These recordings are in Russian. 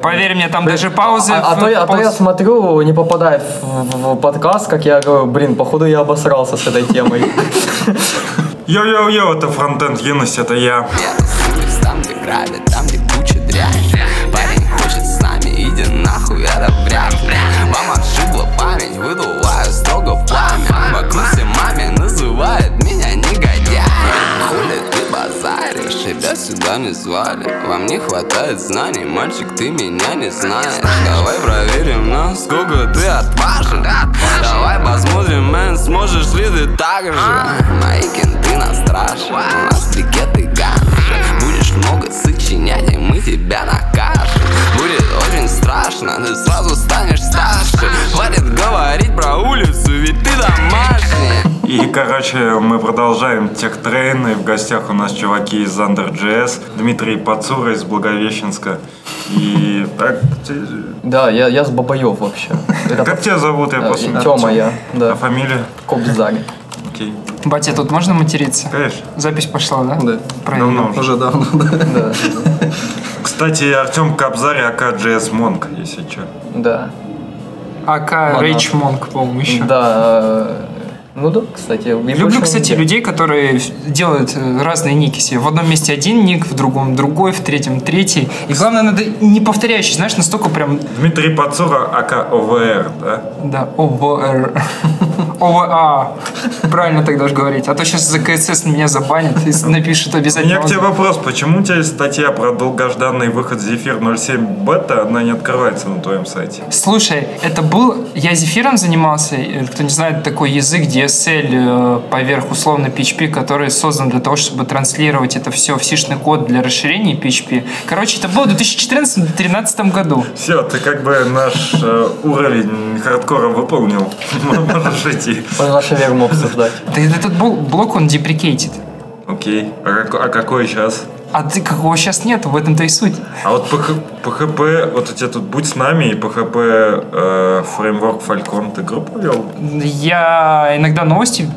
Поверь мне, там даже паузы... А, а то, я, а то я смотрю, не попадает в, в подкаст, как я говорю, блин, походу я обосрался с этой темой. Йо-йо-йо, это фронтенд юность, это я. Там, где грабят, там, где сюда не звали. Вам не хватает знаний, мальчик, ты меня не знаешь. Давай проверим, насколько ты отважен. Давай посмотрим, мэн, сможешь ли ты так же. Мои кенты на страже, у нас брикеты ганжи Будешь много сочинять, и мы тебя накажем. Будет страшно, ты сразу станешь старше Хватит говорить про улицу, ведь ты домашний И, короче, мы продолжаем техтрейн, и в гостях у нас чуваки из Under.js, Дмитрий Пацура из Благовещенска. И так, Да, я, я с Бабаев вообще. Это как тебя зовут, я посмотрю. Э, Тёма я, А да. фамилия? Кобзарь. Окей. Батя, тут можно материться? Конечно. Запись пошла, да? Да. Проверим. Давно уже. Уже давно, да. Кстати, Артем Кобзарь, АК JS Monk, если что. да. АК Рейч Монк, по-моему, еще. Да, ну да, кстати. Люблю, кстати, делаю. людей, которые делают э, разные ники себе. В одном месте один ник, в другом другой, в третьем третий. И главное, надо не повторяющий, знаешь, настолько прям, Дмитрий Пацура, АК ОВР, да? да, ОВР. ОВА. Правильно так должен говорить. А то сейчас за КСС меня забанят и напишут У обязательно. меня к тебе вопрос, почему у тебя есть статья про долгожданный выход Зефир 07 бета, она не открывается на твоем сайте? Слушай, это был... Я зефиром занимался. э, Кто не знает, такой язык DSL э, поверх условно PHP, который создан для того, чтобы транслировать это все в сишный код для расширения PHP. Короче, это было в 2014-2013 году. Все, ты как бы наш э, уровень хардкора выполнил. Можешь идти. Можно шаверму обсуждать. Да этот бл- блок, он deprecated. Окей. А, как- а какой сейчас? А ты какого сейчас нет, в этом-то и суть. А вот PH PHP, вот у тебя тут «Будь с нами» и PHP э, фреймворк Falcon, ты группу вел? Я иногда новости,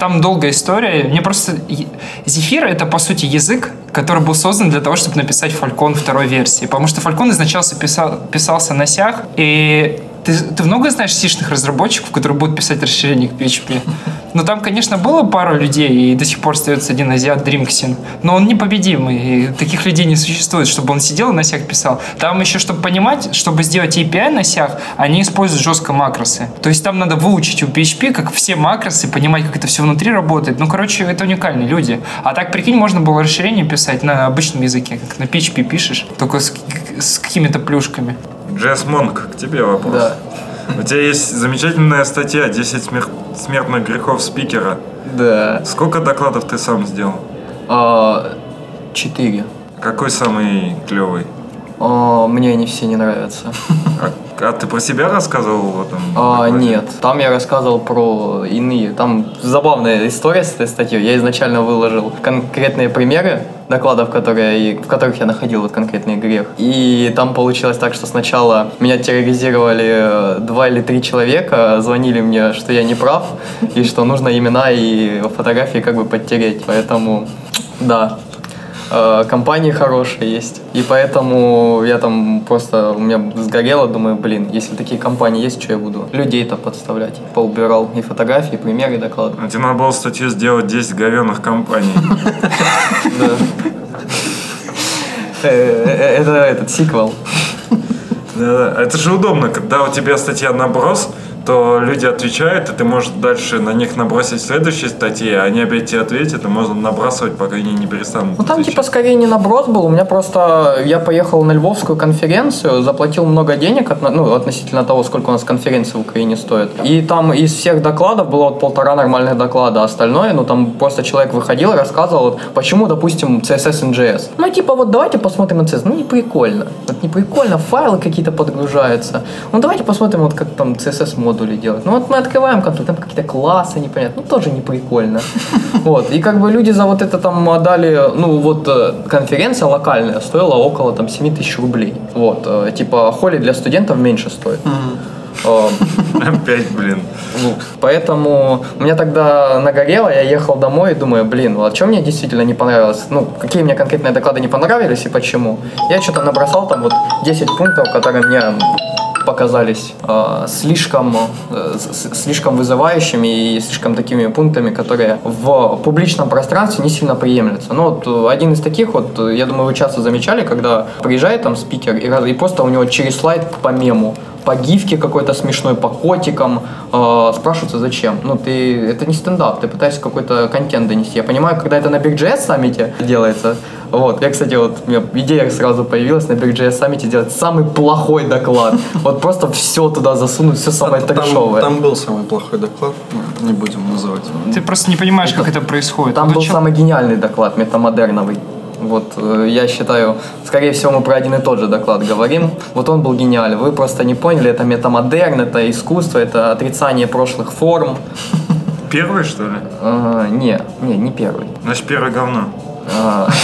там долгая история. Мне просто... Зефир — это, по сути, язык, который был создан для того, чтобы написать Falcon второй версии. Потому что Falcon изначально писал, писался на сях, и ты, ты много знаешь сишных разработчиков, которые будут писать расширение к PHP? Но там, конечно, было пару людей, и до сих пор остается один азиат Дримксин. Но он непобедимый, и таких людей не существует, чтобы он сидел и на сях писал. Там еще, чтобы понимать, чтобы сделать API на сях, они используют жестко макросы. То есть там надо выучить у PHP, как все макросы, понимать, как это все внутри работает. Ну, короче, это уникальные люди. А так, прикинь, можно было расширение писать на обычном языке, как на PHP пишешь, только с, с какими-то плюшками. JS Monk, к тебе вопрос. Да. У тебя есть замечательная статья «10 смер- смертных грехов спикера». Да. Сколько докладов ты сам сделал? А, Четыре. Какой самый клевый? А, Мне они все не нравятся. А, а ты про себя рассказывал в этом? А, докладе? нет, там я рассказывал про иные. Там забавная история с этой статьей. Я изначально выложил конкретные примеры докладов, которые, в которых я находил вот конкретный грех. И там получилось так, что сначала меня терроризировали э, два или три человека, звонили мне, что я не прав, и что нужно имена и фотографии как бы подтереть. Поэтому, да, компании хорошие есть. И поэтому я там просто, у меня сгорело, думаю, блин, если такие компании есть, что я буду людей-то подставлять. Поубирал и фотографии, и примеры, и доклады. А тебе надо было статью сделать 10 говенных компаний. Э, э, Это этот сиквел. Это же удобно, когда у тебя статья наброс, то люди отвечают, и ты можешь дальше на них набросить следующие статьи, а они опять тебе ответят, и можно набрасывать, пока они не перестанут Ну там отвечать. типа скорее не наброс был, у меня просто я поехал на Львовскую конференцию, заплатил много денег отно- ну, относительно того, сколько у нас конференции в Украине стоит. И там из всех докладов было вот полтора нормальных доклада, а остальное, ну там просто человек выходил и рассказывал, вот, почему, допустим, CSS JS. Ну типа вот давайте посмотрим на CSS, ну не прикольно, вот не прикольно, файлы какие-то подгружаются. Ну давайте посмотрим вот как там CSS модули делать. Ну вот мы открываем контур, там какие-то классы непонятно, ну тоже не прикольно. Вот, и как бы люди за вот это там отдали, ну вот э, конференция локальная стоила около там 7 тысяч рублей. Вот, э, типа холи для студентов меньше стоит. Э, Опять, блин. ну, поэтому меня тогда нагорело, я ехал домой и думаю, блин, ну, а что мне действительно не понравилось? Ну, какие мне конкретные доклады не понравились и почему? Я что-то набросал там вот 10 пунктов, которые мне показались э, слишком, э, слишком вызывающими и слишком такими пунктами, которые в публичном пространстве не сильно приемлются. Ну, вот э, один из таких, вот, э, я думаю, вы часто замечали, когда приезжает там спикер и, и просто у него через слайд по мему по гифке какой-то смешной, по котикам. Э, спрашиваются, зачем? Ну, ты, это не стендап, ты пытаешься какой-то контент донести. Я понимаю, когда это на BigJS саммите делается. Вот, я, кстати, вот у меня идея сразу появилась на BigJS саммите сделать самый плохой доклад. Вот просто все туда засунуть, все самое трешовое. там был самый плохой доклад, ну, не будем называть. Ты просто не понимаешь, как это происходит. Там был самый гениальный доклад, метамодерновый. Вот, э, я считаю, скорее всего, мы про один и тот же доклад говорим. Вот он был гениален. Вы просто не поняли, это метамодерн, это искусство, это отрицание прошлых форм. Первый, что ли? Э, не, не, не первый. Значит, первое говно. А.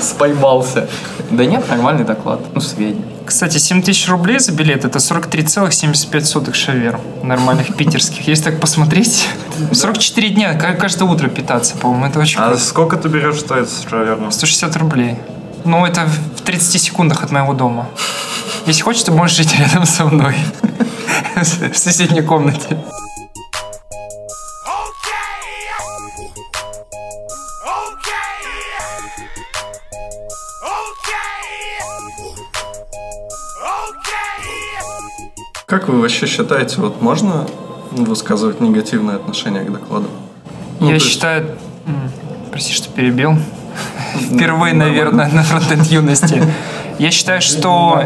Споймался. Да нет, нормальный доклад. Ну, средний. Кстати, 7 тысяч рублей за билет это 43,75 шавер нормальных питерских. Если так посмотреть, 44 дня, ка- каждое утро питаться, по-моему, это очень А круто. сколько ты берешь стоит шаверма? 160 рублей. Ну, это в 30 секундах от моего дома. Если хочешь, ты можешь жить рядом со мной. В соседней комнате. Как вы вообще считаете, вот можно высказывать негативное отношение к докладу? Ну, Я есть- считаю... Прости, что перебил. Впервые, наверное, на фронтенд юности. Я считаю, что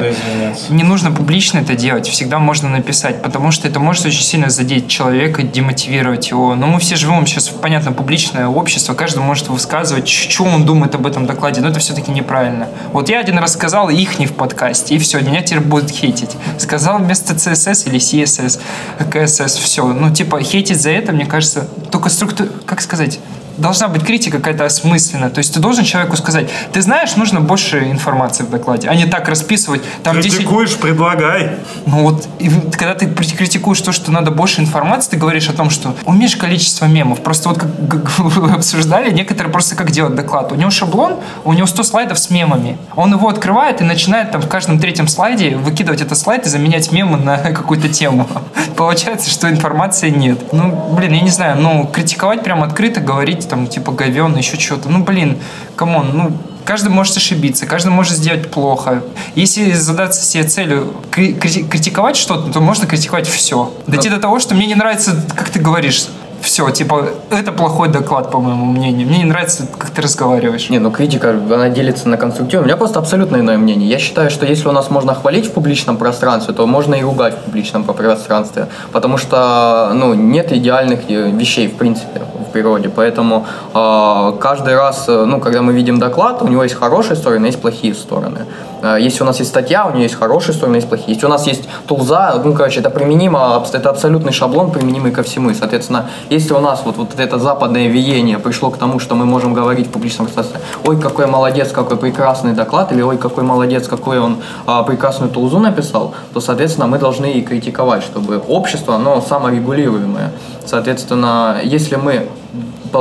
не нужно публично это делать, всегда можно написать, потому что это может очень сильно задеть человека, демотивировать его. Но мы все живем сейчас понятно, публичное общество, каждый может высказывать, что он думает об этом докладе, но это все-таки неправильно. Вот я один раз сказал их не в подкасте, и все, меня теперь будут хейтить. Сказал вместо CSS или CSS, KSS, все. Ну, типа, хейтить за это, мне кажется, только структура, как сказать, должна быть критика какая-то осмысленная. То есть ты должен человеку сказать, ты знаешь, нужно больше информации в докладе, а не так расписывать. Там 10... Критикуешь, предлагай. Ну вот, и когда ты критикуешь то, что надо больше информации, ты говоришь о том, что уменьшь количество мемов. Просто вот как вы обсуждали, некоторые просто как делать доклад. У него шаблон, у него 100 слайдов с мемами. Он его открывает и начинает там в каждом третьем слайде выкидывать этот слайд и заменять мемы на какую-то тему. Получается, что информации нет. Ну, блин, я не знаю, ну, критиковать прям открыто, говорить там, типа, говен, еще что-то. Ну, блин, come on, ну, Каждый может ошибиться, каждый может сделать плохо. Если задаться себе целью кри- крити- критиковать что-то, то можно критиковать все. Дойти до того, что мне не нравится, как ты говоришь, все, типа, это плохой доклад, по моему мнению. Мне не нравится, как ты разговариваешь. Не, ну критика, она делится на конструктивную. У меня просто абсолютно иное мнение. Я считаю, что если у нас можно хвалить в публичном пространстве, то можно и ругать в публичном пространстве. Потому что, ну, нет идеальных э, вещей, в принципе, природе. Поэтому э, каждый раз, э, ну, когда мы видим доклад, у него есть хорошие стороны, есть плохие стороны. Э, Если у нас есть статья, у нее есть хорошие стороны, есть плохие. Если у нас есть тулза, ну, короче, это применимо, это абсолютный шаблон, применимый ко всему. И, соответственно, если у нас вот, вот это западное веяние пришло к тому, что мы можем говорить в публичном пространстве, ой, какой молодец, какой прекрасный доклад, или ой, какой молодец, какой он а, прекрасную тулзу написал, то, соответственно, мы должны и критиковать, чтобы общество, оно саморегулируемое. Соответственно, если мы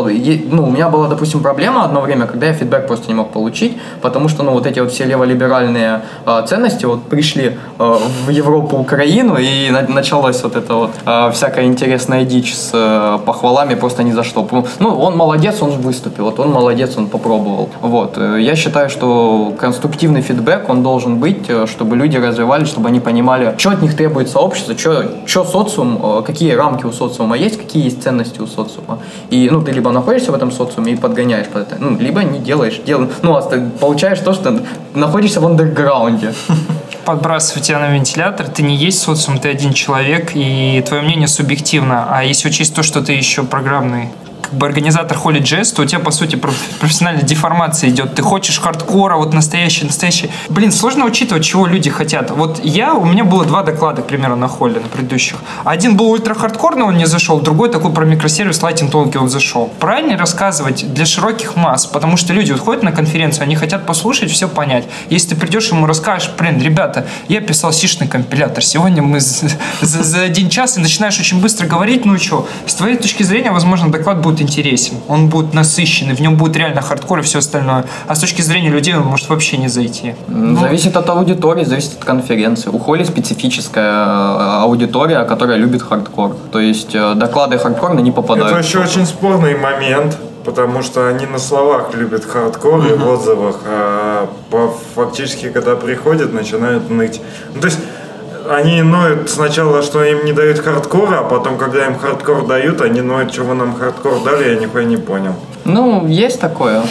е- ну, у меня была, допустим, проблема одно время, когда я фидбэк просто не мог получить, потому что, ну, вот эти вот все леволиберальные а, ценности вот пришли а, в Европу, Украину, и на- началась вот эта вот а, всякая интересная дичь с а, похвалами просто ни за что. Ну, он молодец, он выступил, вот он молодец, он попробовал. Вот. Э, Я считаю, что конструктивный фидбэк, он должен быть, э, чтобы люди развивались, чтобы они понимали, что от них требует сообщество, что социум, э, какие рамки у социума есть, какие есть ценности у социума. И, ну, ты либо находишься в этом социуме и подгоняешь под это, ну, либо не делаешь, дел, ну, а ты получаешь то, что находишься в андерграунде. Подбрасывать тебя на вентилятор, ты не есть социум, ты один человек, и твое мнение субъективно. А если учесть то, что ты еще программный как бы организатор Holy Jazz, то у тебя, по сути, проф- профессиональная деформация идет. Ты хочешь хардкора, вот настоящий, настоящий. Блин, сложно учитывать, чего люди хотят. Вот я, у меня было два доклада, к примеру, на Холле, на предыдущих. Один был ультра-хардкорный, он не зашел, другой такой про микросервис Talk, он зашел. Правильно рассказывать для широких масс, потому что люди вот ходят на конференцию, они хотят послушать, все понять. Если ты придешь ему расскажешь, блин, ребята, я писал сишный компилятор, сегодня мы за, за- один час и начинаешь очень быстро говорить, ну что, с твоей точки зрения, возможно, доклад будет интересен, он будет насыщенный, в нем будет реально хардкор и все остальное. А с точки зрения людей он может вообще не зайти. Ну, Зависит от аудитории, зависит от конференции. У Holy специфическая э, аудитория, которая любит хардкор. То есть э, доклады хардкорные не попадают. Это еще очень спорный момент, потому что они на словах любят хардкор и в отзывах, а по- фактически, когда приходят, начинают ныть. Ну, то есть они ноют сначала, что им не дают хардкора, а потом, когда им хардкор дают, они ноют, вы нам хардкор дали, я нихуя не понял. Ну, есть такое.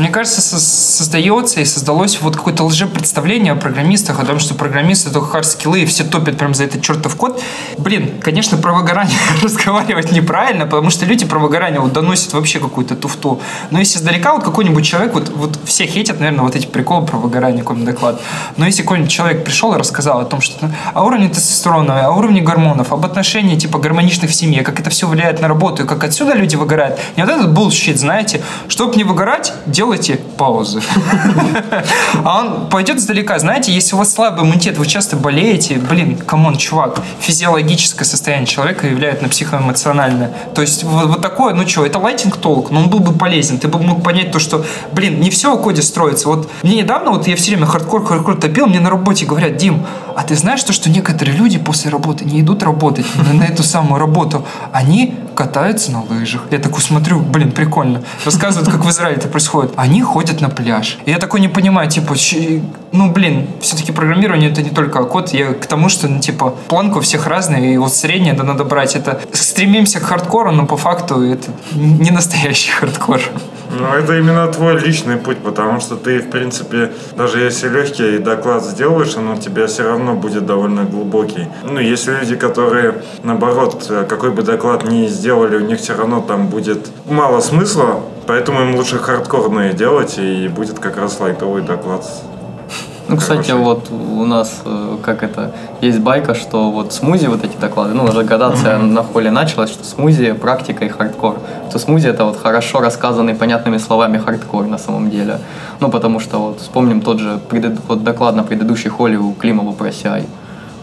Мне кажется, со- создается и создалось вот какое-то лжепредставление о программистах, о том, что программисты только хард-скиллы и все топят прям за этот чертов код. Блин, конечно, про выгорание разговаривать неправильно, потому что люди про выгорание вот доносят вообще какую-то туфту. Но если издалека вот какой-нибудь человек, вот, вот все хейтят, наверное, вот эти приколы про выгорание, какой-нибудь доклад. Но если какой-нибудь человек пришел и рассказал о том, что ну, о уровне тестостерона, о уровне гормонов, об отношении типа гармоничных в семье, как это все влияет на работу, и как отсюда люди выгорают. Не вот этот bullshit, знаете, чтобы не выгорать, делайте паузы. А он пойдет издалека, знаете, если у вас слабый иммунитет, вы часто болеете, блин, come on, чувак, физиологическое состояние человека влияет на психоэмоциональное. То есть вот, вот такое, ну что, это lightning talk, но он был бы полезен. Ты бы мог понять то, что, блин, не все о коде строится. Вот мне недавно, вот я все время хардкор, хардкор топил, мне на работе говорят, Дим, а ты знаешь то, что некоторые люди после работы не идут работать на, на эту самую работу, они катаются на лыжах. Я такой смотрю, блин, прикольно. Рассказывают, как в Израиле это происходит. Они ходят на пляж. И я такой не понимаю, типа, ну, блин, все-таки программирование это не только код. Я к тому, что, ну, типа, планка у всех разная, и вот среднее да надо брать. Это стремимся к хардкору, но по факту это не настоящий хардкор. Ну, это именно твой личный путь, потому что ты, в принципе, даже если легкий доклад сделаешь, он у тебя все равно будет довольно глубокий. Ну, если люди, которые, наоборот, какой бы доклад ни сделали, у них все равно там будет мало смысла, поэтому им лучше хардкорные делать, и будет как раз лайтовый доклад. Ну, кстати, Хороший. вот у нас, э, как это, есть байка, что вот смузи, вот эти доклады, ну, уже градация на Holy началась, что смузи, практика и хардкор. Что смузи это вот хорошо рассказанный понятными словами хардкор на самом деле. Ну, потому что вот вспомним тот же предыд- вот доклад на предыдущей Holy у Климова про CI.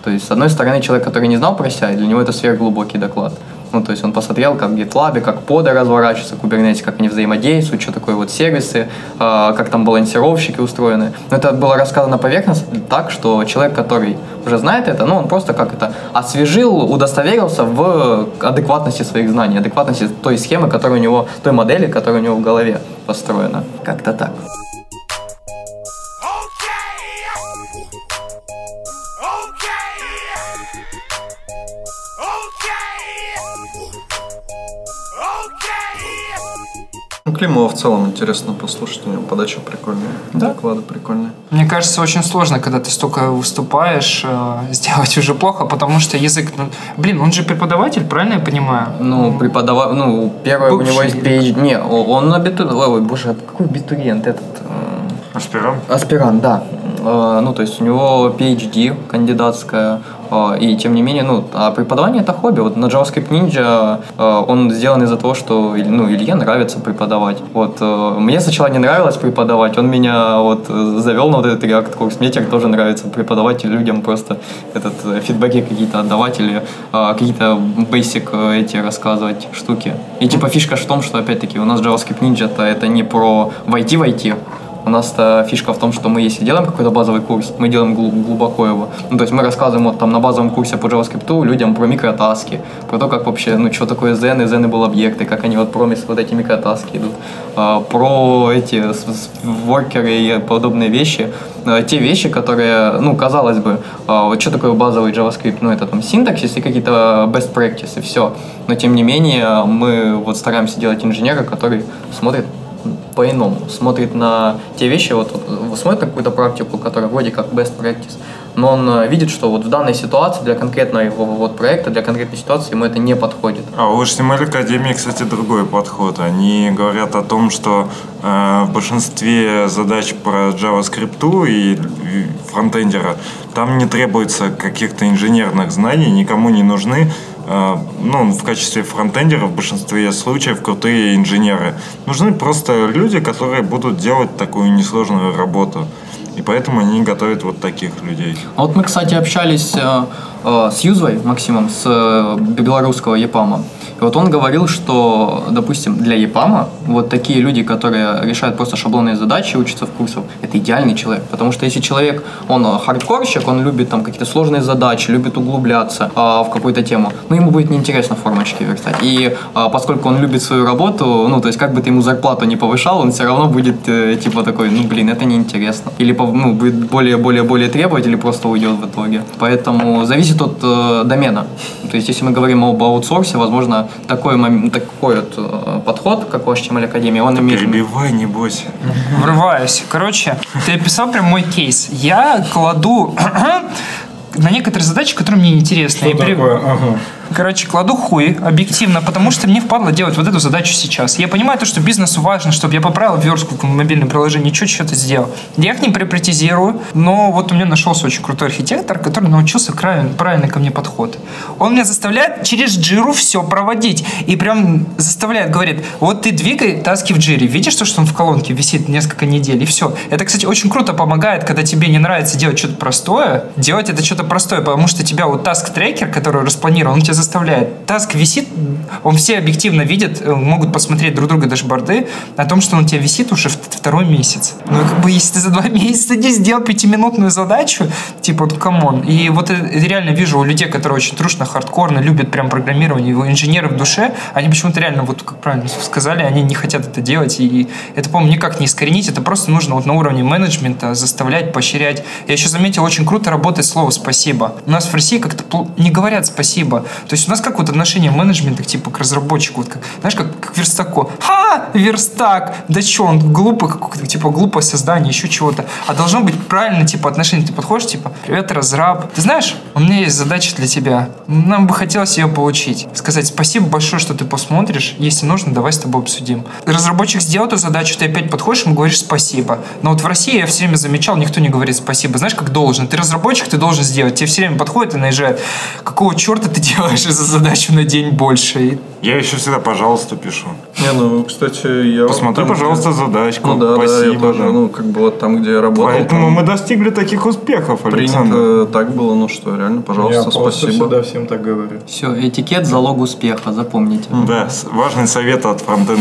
То есть, с одной стороны, человек, который не знал про CI, для него это сверхглубокий доклад. Ну, то есть он посмотрел, как в GitLab, как поды разворачиваются, Kubernetes, как они взаимодействуют, что такое вот сервисы, э, как там балансировщики устроены. Но это было рассказано поверхностно так, что человек, который уже знает это, ну, он просто как это освежил, удостоверился в адекватности своих знаний, адекватности той схемы, которая у него, той модели, которая у него в голове построена. Как-то так. Климова в целом интересно послушать, у него подача прикольная, доклады прикольные. Мне кажется, очень сложно, когда ты столько выступаешь, э, сделать уже плохо, потому что язык... ну, блин, он же преподаватель, правильно я понимаю? Ну, преподава... Ну, первое у него Бывший есть PhD. Не, он абитуриент. Ой, боже, какой абитуриент этот? э, Аспирант? Аспирант, да. Э, Ну, то есть у него PhD кандидатская, и тем не менее, ну, а преподавание это хобби. Вот на JavaScript Ninja э, он сделан из-за того, что, ну, Илье нравится преподавать. Вот, э, мне сначала не нравилось преподавать, он меня вот э, завел на вот этот React курс. Мне теперь тоже нравится преподавать людям просто этот э, фидбэки какие-то отдавать или э, какие-то basic эти рассказывать штуки. И типа фишка в том, что опять-таки у нас JavaScript Ninja-то это не про войти войти, у нас-то фишка в том, что мы, если делаем какой-то базовый курс, мы делаем глу- глубоко его. Ну, то есть мы рассказываем вот там на базовом курсе по JavaScript людям про микротаски, про то, как вообще, ну, что такое Zen и Zenable объекты, как они вот промис вот эти микротаски идут, а, про эти воркеры и подобные вещи, А, те вещи, которые, ну, казалось бы, а, вот что такое базовый JavaScript, ну, это там синтаксис и какие-то best practices, и все. Но, тем не менее, мы вот стараемся делать инженера, который смотрит по-иному, смотрит на те вещи, вот, вот смотрит на какую-то практику, которая вроде как best practice, но он э, видит, что вот в данной ситуации для конкретного вот проекта, для конкретной ситуации ему это не подходит. А у HTML Академии, кстати, другой подход. Они говорят о том, что э, в большинстве задач про JavaScript и, фронтендера там не требуется каких-то инженерных знаний, никому не нужны ну, в качестве фронтендера в большинстве случаев крутые инженеры. Нужны просто люди, которые будут делать такую несложную работу. И поэтому они готовят вот таких людей. А вот мы, кстати, общались э, э, с Юзой Максимом с э, белорусского ЕПАМа. И вот он говорил, что, допустим, для ЕПАМа вот такие люди, которые решают просто шаблонные задачи, учатся в курсах, это идеальный человек. Потому что если человек, он хардкорщик, он любит там какие-то сложные задачи, любит углубляться а, в какую-то тему, ну, ему будет неинтересно формочки верстать. И а, поскольку он любит свою работу, ну, то есть как бы ты ему зарплату не повышал, он все равно будет э, типа такой, ну, блин, это неинтересно. Или ну, будет более-более-более требовать, или просто уйдет в итоге. Поэтому зависит от э, домена. То есть если мы говорим об аутсорсе, возможно, такой, момент, такой вот э, подход, как у HTML Академии, он имеет... Перебивай, небось. Врываюсь. Короче, ты описал прям мой кейс. Я кладу на некоторые задачи, которые мне интересны. Что такое? Ага. Короче, кладу хуй, объективно, потому что мне впадло делать вот эту задачу сейчас. Я понимаю то, что бизнесу важно, чтобы я поправил верстку в мобильном приложении, чуть что-то сделал. Я к ним препретизирую, но вот у меня нашелся очень крутой архитектор, который научился правильно, правильно ко мне подход. Он меня заставляет через джиру все проводить. И прям заставляет, говорит, вот ты двигай таски в джире. Видишь, то, что он в колонке висит несколько недель, и все. Это, кстати, очень круто помогает, когда тебе не нравится делать что-то простое, делать это что-то простое, потому что тебя вот таск-трекер, который распланирован, он тебя заставляет. Таск висит, он все объективно видят, э, могут посмотреть друг друга дашборды о том, что он у тебя висит уже второй месяц. Ну, как бы, если ты за два месяца не сделал пятиминутную задачу, типа, вот, come on. И вот я реально вижу у людей, которые очень трушно, хардкорно, любят прям программирование, у инженеров в душе, они почему-то реально, вот как правильно сказали, они не хотят это делать, и это, по-моему, никак не искоренить, это просто нужно вот на уровне менеджмента заставлять, поощрять. Я еще заметил, очень круто работает слово «спасибо». У нас в России как-то не говорят «спасибо». То есть у нас как вот отношение менеджмента типа к разработчику, вот как, знаешь, как, как верстаку. Ха, верстак, да что, он глупый, какой-то, типа глупое создание, еще чего-то. А должно быть правильно, типа, отношение. Ты подходишь, типа, привет, разраб. Ты знаешь, у меня есть задача для тебя. Нам бы хотелось ее получить. Сказать спасибо большое, что ты посмотришь. Если нужно, давай с тобой обсудим. Разработчик сделал эту задачу, ты опять подходишь, ему говоришь спасибо. Но вот в России я все время замечал, никто не говорит спасибо. Знаешь, как должен. Ты разработчик, ты должен сделать. Тебе все время подходит и наезжает. Какого черта ты делаешь? Больше за задачу на день больше. Я еще всегда пожалуйста пишу. Не, ну, кстати, я... Посмотри, там, пожалуйста, где... задачку. Ну да, Спасибо. да, я тоже, ну, как бы вот там, где я работал. Поэтому там мы достигли таких успехов, Александр. Принято так было, ну что, реально, пожалуйста, я спасибо. Я всегда всем так говорю. Все, этикет – залог успеха, запомните. Да, важный совет от фронтенд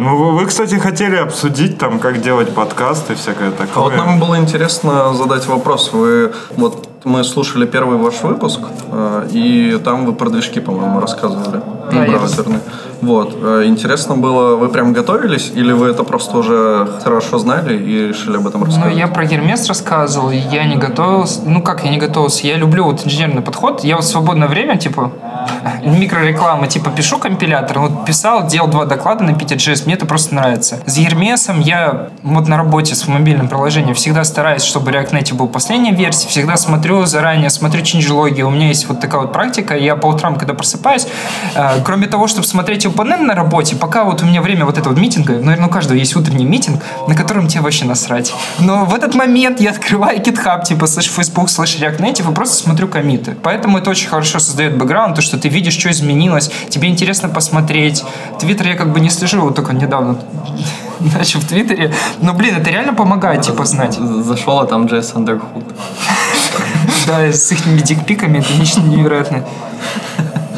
Ну, вы, вы, кстати, хотели обсудить там, как делать подкасты и всякое такое. А вот нам было интересно задать вопрос. Вы вот мы слушали первый ваш выпуск, э, и там вы про движки, по-моему, рассказывали. Да, браузерные. Вот. Э, интересно было, вы прям готовились, или вы это просто уже хорошо знали и решили об этом рассказать? Ну, я про Гермес рассказывал, я не готовился. Ну, как я не готовился? Я люблю вот инженерный подход. Я вот в свободное время, типа, микрореклама, типа, пишу компилятор. Вот писал, делал два доклада на Python.js, мне это просто нравится. С Hermes'ом я вот на работе с мобильным приложением всегда стараюсь, чтобы React Native был последняя версия, всегда смотрю заранее, смотрю changelog. У меня есть вот такая вот практика. Я по утрам, когда просыпаюсь, э, кроме того, чтобы смотреть оппонент на работе, пока вот у меня время вот этого митинга, наверное, у каждого есть утренний митинг, на котором тебе вообще насрать. Но в этот момент я открываю GitHub, типа, slash Facebook, slash React Native и просто смотрю комиты. Поэтому это очень хорошо создает бэкграунд, то, что ты видишь, что изменилось, тебе интересно посмотреть. Твиттер я как бы не слежу, вот только недавно начал в Твиттере. Но, блин, это реально помогает, типа, знать. Зашел, а там Джесс Андерхуд. Да, с их дикпиками это нечто невероятное.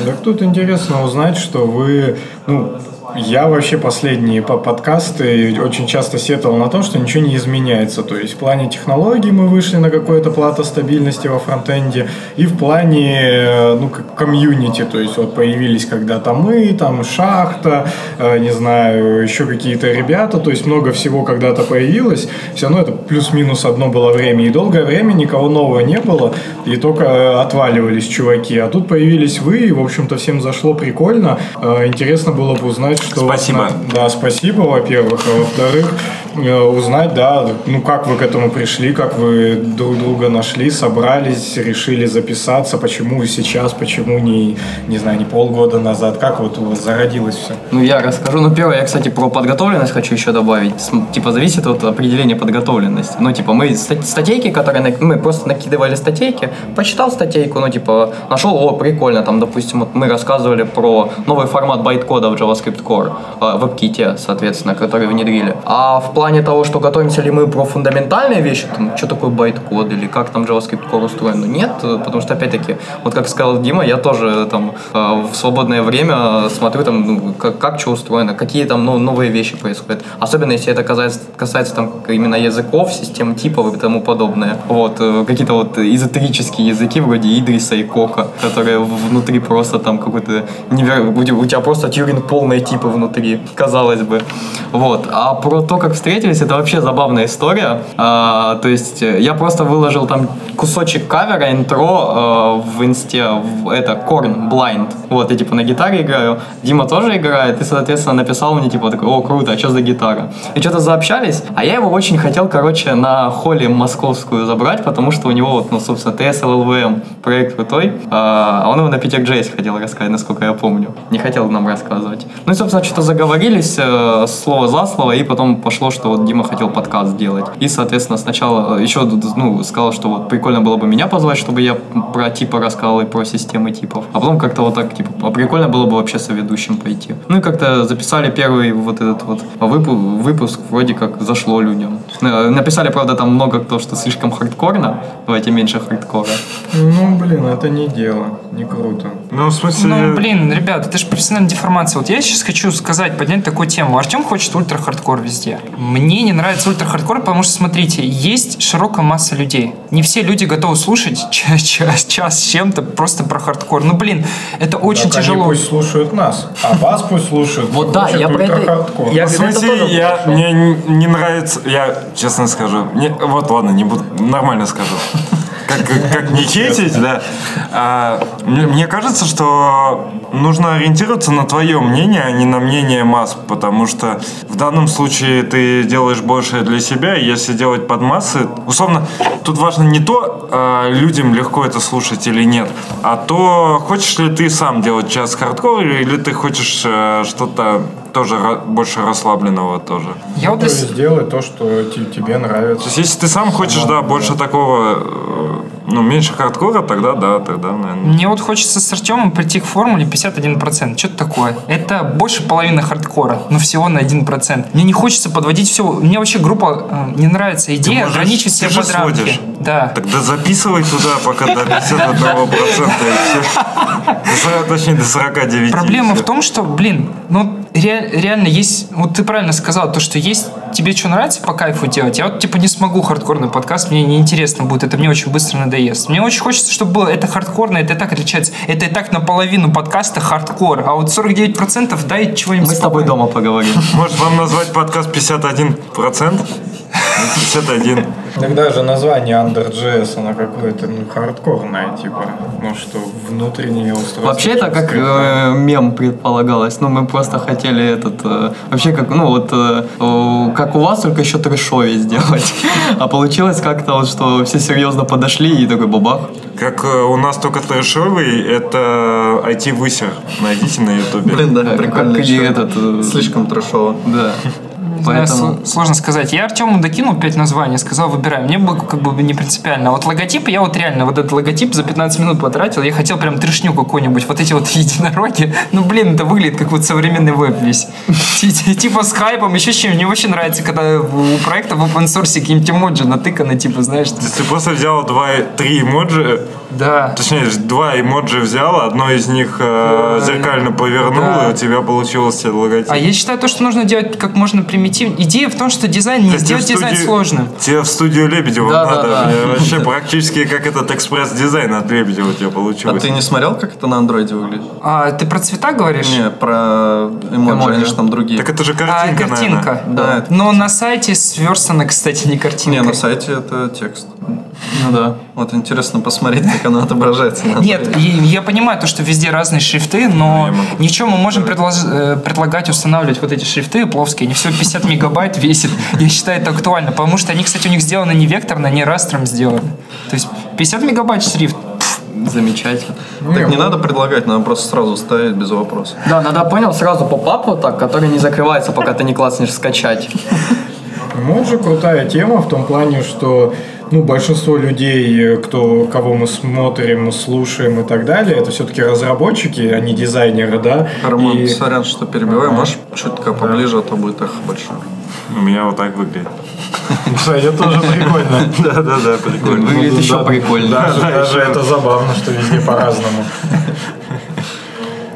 Так тут интересно узнать, что вы, ну, Я вообще последние по- подкасты очень часто сетовал на то, что ничего не изменяется. То есть в плане технологий мы вышли на какое-то плато стабильности во фронтенде, и в плане э, ну, как комьюнити. То есть вот появились когда-то мы, там шахта, э, не знаю, еще какие-то ребята. То есть много всего когда-то появилось. Все равно это плюс-минус одно было время. И долгое время никого нового не было, и только э, отваливались чуваки. А тут появились вы, и, в общем-то, всем зашло прикольно. Интересно было бы узнать, что... Спасибо. Да, спасибо, во-первых. А во-вторых, узнать, да, ну как вы к этому пришли, как вы друг друга нашли, собрались, решили записаться, почему сейчас, почему не, не знаю, не полгода назад, как вот у вас зародилось все. Ну, я расскажу. Ну, первое, я, кстати, про подготовленность хочу еще добавить. Типа, зависит от определения подготовленности. Ну, типа, мы ста- статейки, которые... Мы просто накидывали статейки, почитал статейку, ну, типа, нашел, о, прикольно, там, допустим, вот мы рассказывали про новый формат байткода в JavaScript Core, э, в WebKit, соответственно, который внедрили. А в плане того, что готовимся ли мы про фундаментальные вещи, там, что такое байткод или как там JavaScript Core устроен, ну, нет, потому что, опять-таки, вот как сказал Дима, я тоже там э, в свободное время смотрю там, ну, как, как что устроено, какие там ну, новые вещи происходят. Особенно если это касается, касается там именно языков, систем типов и тому подобное. Вот, э, какие-то вот эзотерические языки вроде Идриса и Кока, которые внутри просто там какой-то невер... у тебя- просто Тьюринг полные типы внутри, казалось бы. Вот. А про то, как встретились, это вообще забавная история. А, то есть э, я просто выложил там кусочек кавера, интро э, в инсте, в это, Корн, Blind. Вот, я типа на гитаре играю, Дима тоже играет, и, соответственно, написал мне типа такой, о, круто, а что за гитара? И что-то заобщались, а я его очень хотел, короче, на холле московскую забрать, потому что у него вот, ну, собственно, TSLLVM проект крутой, а он его на Питер.js хотел рассказать, насколько я помню. Не хотел нам рассказывать. Ну и, собственно, что-то заговорились э, слово за слово, и потом пошло, что вот Дима хотел подкаст сделать. И, соответственно, сначала еще, ну, сказал, что вот прикольно было бы меня позвать, чтобы я про типы рассказал и про системы типов. А потом как-то вот так, типа, а прикольно было бы вообще соведущим пойти. Ну и как-то записали первый вот этот вот выпу- выпуск, вроде как зашло людям. Э, Написали, правда, там много кто, что слишком хардкорно, давайте меньше хардкора. Ну, блин, это не дело, не круто. Ну, в смысле... Ну, блин, ребят, это же профессиональная деформация. Вот я сейчас хочу сказать, поднять такую тему. Артем хочет ультра-хардкор везде. Мне не нравится ультра-хардкор, потому что, смотрите, есть широкая масса людей. Не все люди готовы слушать час, час, час с чем-то просто про хардкор. Ну, блин, это очень Так они тяжело. пусть слушают нас, а вас пусть слушают. Вот да, я про это- я- В это смысле, тоже я, мне не- нравится, я честно скажу, вот ладно, не буду, нормально скажу. Как, как, не хейтить, да. А, мне, мне кажется, что нужно ориентироваться на твое мнение, а не на мнение масс, потому что в данном случае ты делаешь больше для себя, и если делать под массы, условно, тут важно не то, а, людям легко это слушать или нет, а то, хочешь ли ты сам делать час хардкор, или ты хочешь э, что-то тоже больше расслабленного тоже. Я вот То для с- есть делай то, что те- тебе нравится. То есть, если ты сам хочешь, да, больше такого, э, ну, меньше хардкора, тогда да, тогда, наверное. Мне вот хочется с Артемом прийти к формуле 51%. Что это такое? Это больше половины хардкора, но всего на 1%. Мне не хочется подводить все. Мне вообще группа э, не нравится идея можешь- все же под рамки. сводишь. Да. Тогда записывай туда, пока до 51% и все. До 40, Точнее, до 49. Проблема в том, что, блин, ну ре- реально есть, вот ты правильно сказал, то, что есть тебе что нравится по кайфу делать. Я вот типа не смогу хардкорный подкаст, мне неинтересно будет, это мне очень быстро надоест. Мне очень хочется, чтобы было это хардкорно, это и так отличается. Это и так наполовину подкаста хардкор, а вот 49% дай чего-нибудь Мы с тобой дома поговорим. Может, вам назвать подкаст 51%? 51. Тогда же название Under.js, оно какое-то, ну, хардкорное, типа, ну, что внутреннее устройство. Вообще это как э, мем предполагалось. Ну, мы просто хотели этот... э, вообще как, ну, вот, э, как у вас, только еще трешовее сделать. А получилось как-то вот, что все серьезно подошли и такой бабах. Как э, у нас только трэшовый, это IT-высер. Найдите на ютубе. Блин, да, прикольно. как этот, э, Слишком трэшово. Да. Поэтому... сло- сложно сказать. Я Артему докинул 5 названий, сказал, выбирай. Мне было как бы не принципиально. А вот логотип, я вот реально вот этот логотип за 15 минут потратил. Я хотел прям трешню какую-нибудь. Вот эти вот единороги. Ну, блин, это выглядит как вот современный веб весь. Ти- ти- Типа с хайпом, еще с чем. Мне очень нравится, когда у проекта в open source какие-нибудь эмоджи натыканы, типа, знаешь. Ты просто взял два, три эмоджи, Да. Точнее, два эмоджи взял, одно из них э, зеркально повернул, Да. и у тебя получился логотип. А я считаю то, что нужно делать как можно примитивнее. Идея в том, что дизайн не сделать в дизайн студию- сложным. Тебе в студию Лебедева Да, да, надо. да. Мне Вообще практически как этот экспресс-дизайн от Лебедева у тебя А получилось. ты не смотрел, как это на андроиде выглядит? А ты про цвета говоришь? Не, про эмоджи, они же там другие. Так это же А, картинка, картинка. наверное. Да, это- Но на сайте сверстана, кстати, не картинка. Не, на сайте это текст. Ну да. Вот интересно посмотреть, как оно отображается. Нет, я понимаю то, что везде разные шрифты, но могу. ничего мы можем э, предлагать устанавливать вот эти шрифты плоские. Они всего 50 мегабайт весит. Я считаю это актуально, потому что они, кстати, у них сделаны не векторно, не растром сделаны. То есть 50 мегабайт шрифт. Замечательно. Так не надо предлагать, надо просто сразу ставить без вопросов. Да, надо, понял, сразу поп-ап вот так, который не закрывается, пока ты не класснешь скачать. Эмоджи крутая тема в том плане, что ну, большинство людей, кто, кого мы смотрим, слушаем и так далее, это все-таки разработчики, а не дизайнеры, да? Роман, И- сорян, что перебиваю, можешь чутка поближе, а то будет эхо большое. У меня вот так выглядит. Кстати, это тоже прикольно. Да-да-да, прикольно. Выглядит еще Да, прикольно. Даже, даже это забавно, что везде по-разному.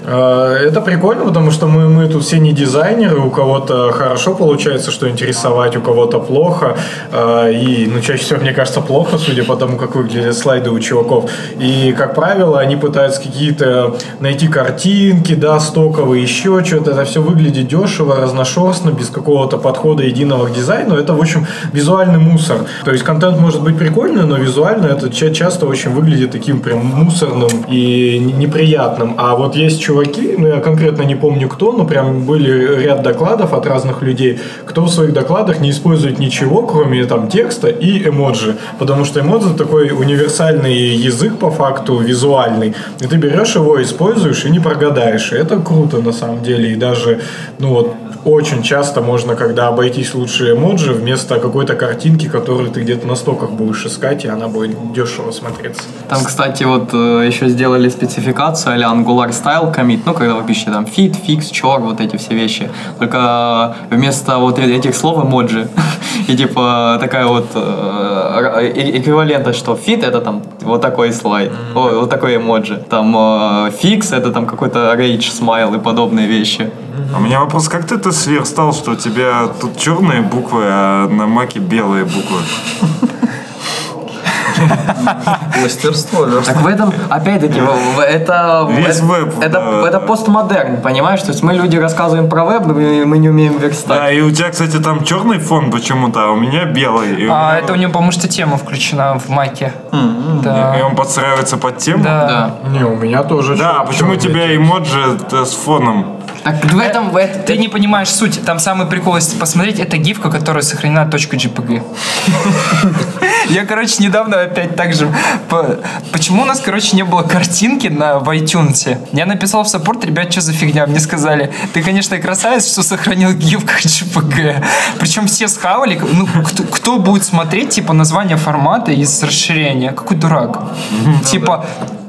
Э, Это прикольно, потому что мы, мы тут все не дизайнеры, у кого-то хорошо получается что-нибудь рисовать, у кого-то плохо. Э, И, ну, чаще всего, мне кажется, плохо, судя по тому, как выглядят слайды у чуваков. И, как правило, они пытаются какие-то найти картинки, да, стоковые, еще что-то. Это все выглядит дешево, разношерстно, без какого-то подхода единого к дизайну. Это, в общем, визуальный мусор. То есть контент может быть прикольный, но визуально это ча- часто очень выглядит таким прям мусорным и неприятным. А вот есть чуваки, ну я конкретно не помню кто, но прям были ряд докладов от разных людей, кто в своих докладах не использует ничего, кроме там текста и эмоджи. Потому что эмоджи такой универсальный язык по факту, визуальный. И ты берешь его, используешь и не прогадаешь. И это круто на самом деле. И даже, ну вот, очень часто можно, когда обойтись лучше эмоджи, вместо какой-то картинки, которую ты где-то на стоках будешь искать, и она будет дешево смотреться. Там, кстати, вот э, еще сделали спецификацию а Angular Style Commit, ну, когда вы пишете там fit, fix, char, вот эти все вещи. Только вместо вот этих слов эмоджи. И типа такая вот э, э- эквивалентность, что fit это там вот такой слайд, ой, вот такой эмоджи. Там э, fix это там какой-то rage смайл и подобные вещи. А у меня вопрос, как ты это сверстал, что у тебя тут черные буквы, а на маке белые буквы? Мастерство. Так в этом, опять-таки, это... Весь это, веб, Это, да. это постмодерн, понимаешь? То есть мы люди рассказываем про веб, мы, мы не умеем верстать. Да, и у тебя, кстати, там черный фон почему-то, а у меня белый. И, у А меня- это у него, потому что тема включена в майке. и Да. он подстраивается под тему? Да. Да. Не, у меня тоже. Да, а почему у тебя эмоджи с фоном? Так в этом... В этом Ты не понимаешь суть. Там самый прикол, если посмотреть, это гифка, которая сохранена .jpg. Я, короче, недавно опять так же... по- Почему у нас, короче, не было картинки на в iTunes? Я написал в саппорт, ребят, что за фигня? Мне сказали, ты, конечно, красавец, что сохранил гифку JPG. Причем все схавали. Ну, кто, кто будет смотреть, типа, название формата из расширения? Какой дурак. Типа,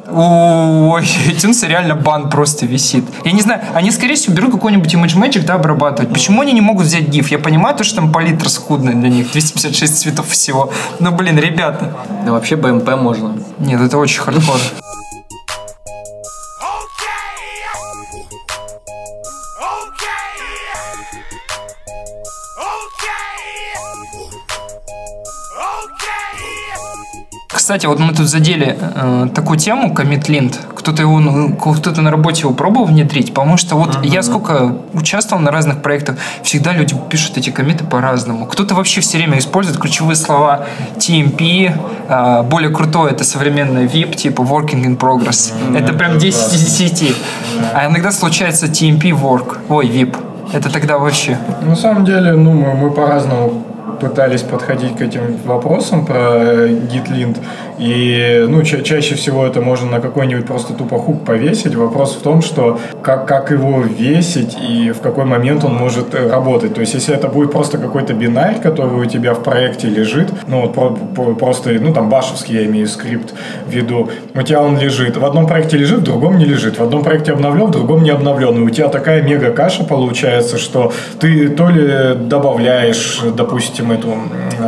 у iTunes реально бан просто висит. Я не знаю, они, скорее всего, берут какой-нибудь Image Magic, да, обрабатывать. Почему они не могут взять GIF? Я понимаю, то, что там палитра скудная для них, 256 цветов всего. Но, блин, ребята, Да вообще BMP можно. нет, это очень хардкор. Кстати, вот мы тут задели э, такую тему, коммитлинт. Кто-то его, ну, кто-то на работе его пробовал внедрить, потому что вот я сколько участвовал на разных проектах, всегда люди пишут эти комиты по-разному. Кто-то вообще все время использует ключевые слова TMP, э, более крутое это современное VIP, типа Working in Progress. это прям 10 из 10. А иногда случается TMP Work, ой, VIP. Это тогда вообще. На самом деле, ну, мы, мы по-разному пытались подходить к этим вопросам про э, GitLint. И, ну, ча- чаще всего это можно на какой-нибудь просто тупо хук повесить. Вопрос в том, что как, как его весить и в какой момент он может э, работать. То есть, если это будет просто какой-то бинарь, который у тебя в проекте лежит, ну, вот про- про- просто, ну, там, башевский, я имею скрипт в виду, у тебя он лежит. В одном проекте лежит, в другом не лежит. В одном проекте обновлен, в другом не обновлен. И у тебя такая мега каша получается, что ты то ли добавляешь, допустим, эту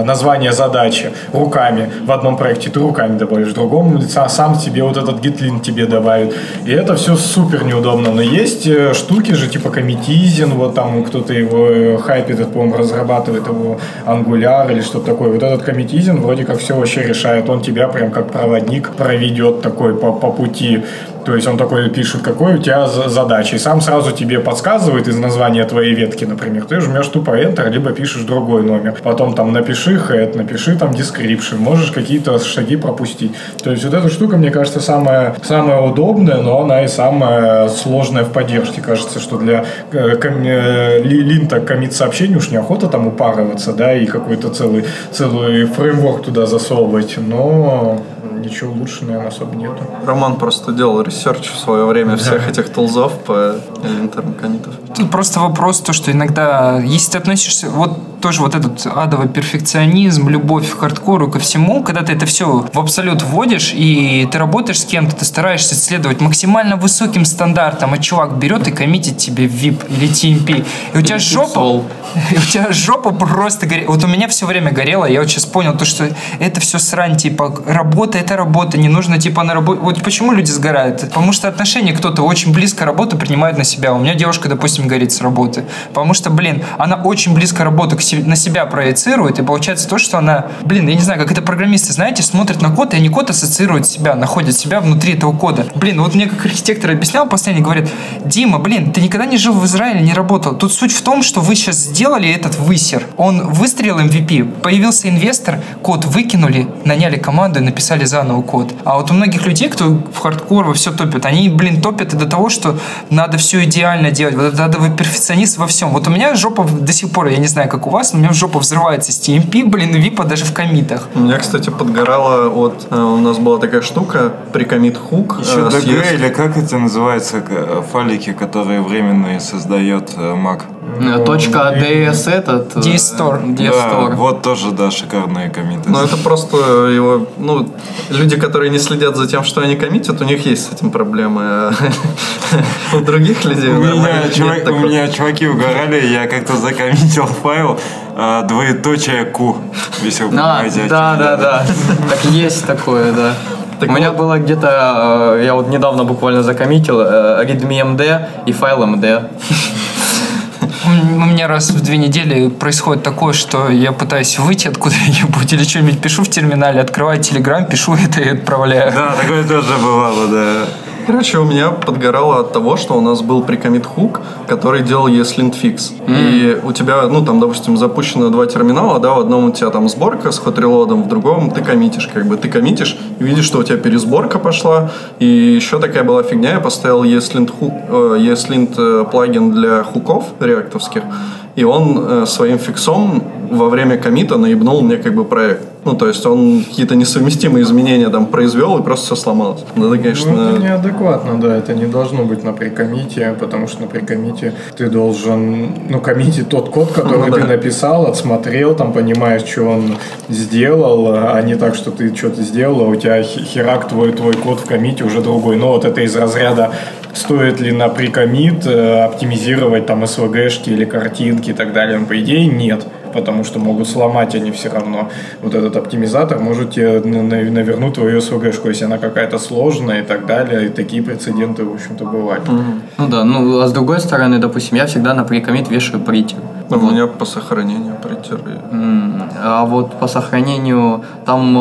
название задачи руками в одном проекте, ты руками добавишь, в другом сам тебе вот этот гитлин тебе добавит. И это все супер неудобно. Но есть э, штуки же, типа Commitizin, вот там кто-то его хайпит, это, по-моему, разрабатывает его Angular или что-то такое. Вот этот Commitizin вроде как все вообще решает. Он тебя прям как проводник проведет такой по, по пути то есть он такой пишет, какой у тебя задача, и сам сразу тебе подсказывает из названия твоей ветки, например. Ты жмешь тупо Enter, либо пишешь другой номер. Потом там напиши head, напиши там description, можешь какие-то шаги пропустить. То есть вот эта штука, мне кажется, самая, самая удобная, но она и самая сложная в поддержке. Кажется, что для э, э, линта commit сообщений уж неохота там упарываться, да, и какой-то целый, целый фреймворк туда засовывать, но ничего лучше, наверное, особо нету. Роман просто делал ресерч в свое время да. всех этих тулзов по линтерам комитов. Тут просто вопрос, то, что иногда, если ты относишься, вот тоже вот этот адовый перфекционизм, любовь к хардкору, ко всему, когда ты это все в абсолют вводишь, и ты работаешь с кем-то, ты стараешься следовать максимально высоким стандартам, а чувак берет и коммитит тебе WIP или TMP, и у тебя жопа, и у тебя жопа просто горит. Вот у меня все время горело, я вот сейчас понял то, что это все срань, типа, работа это работа, не нужно типа на работе. Вот почему люди сгорают? Потому что отношения кто-то очень близко работу принимает на себя. У меня девушка, допустим, горит с работы. Потому что, блин, она очень близко работу на себя проецирует, и получается то, что она, блин, я не знаю, как это программисты, знаете, смотрят на код, и они код ассоциируют себя, находят себя внутри этого кода. Блин, вот мне как архитектор объяснял последний, говорит, Дима, блин, ты никогда не жил в Израиле, не работал. Тут суть в том, что вы сейчас сделали этот высер. Он выстрелил MVP, появился инвестор, код выкинули, наняли команду и написали заново код. А вот у многих людей, кто в хардкор во все топят, они, блин, топят и до того, что надо все идеально делать, вот надо вы перфекционист во всем. Вот у меня жопа до сих пор, я не знаю, как у вас, но у меня жопа взрывается с TMP, блин, WIP'а даже в комитах. У меня, кстати, подгорало от... Э, у нас была такая штука, при комит хук. Еще э, DG, или как это называется, файлики, которые временные создает э, Mac? Э, точка DS этот. D-Store. Э, D-Store. Да, вот тоже, да, шикарные комиты. Ну, это просто его, ну, люди, которые не следят за тем, что они коммитят, у них есть с этим проблемы. У других людей у меня, чувак, у меня чуваки угорали, я как-то закоммитил файл, а, двоеточие Q. Вы а. Да, да, да. Так есть такое, да. Так У вот. меня было где-то, э, я вот недавно буквально закоммитил, readme md и файл md. У меня раз в две недели происходит такое, что я пытаюсь выйти откуда-нибудь или что-нибудь пишу в терминале, открываю Телеграм, пишу это и отправляю. Да, такое тоже бывало, да. Короче, у меня подгорало от того, что у нас был прикомит хук, который делал ESLint fix. Mm. И у тебя, ну, там, допустим, запущено два терминала, да, в одном у тебя там сборка с ход-релодом, в другом ты коммитишь, как бы ты коммитишь и видишь, что у тебя пересборка пошла. И еще такая была фигня, я поставил ESLint, хук, ESLint плагин для хуков реактовских, и он э, своим фиксом во время комита наебнул мне как бы проект. Ну, то есть он какие-то несовместимые изменения там произвел и просто все сломалось. Ну, это, конечно... Ну, это неадекватно, да, это не должно быть на прикомите, потому что на прикомите ты должен, ну, коммитить тот код, который ну, ты да. написал, отсмотрел, там, понимаешь, что он сделал, а не так, что ты что-то сделал, а у тебя херак твой, твой код в комите уже другой. Но вот это из разряда стоит ли на прикомит э, оптимизировать там SVG-шки или картинки и так далее. По идее, нет потому что могут сломать они все равно. Вот этот оптимизатор может тебе навернуть твою SVG-шку, если она какая-то сложная и так далее. И такие прецеденты, в общем-то, бывают. Mm-hmm. Ну да, ну а с другой стороны, допустим, я всегда на прикомит вешаю притер. Ну, вот. У меня по сохранению Mm. А вот по сохранению там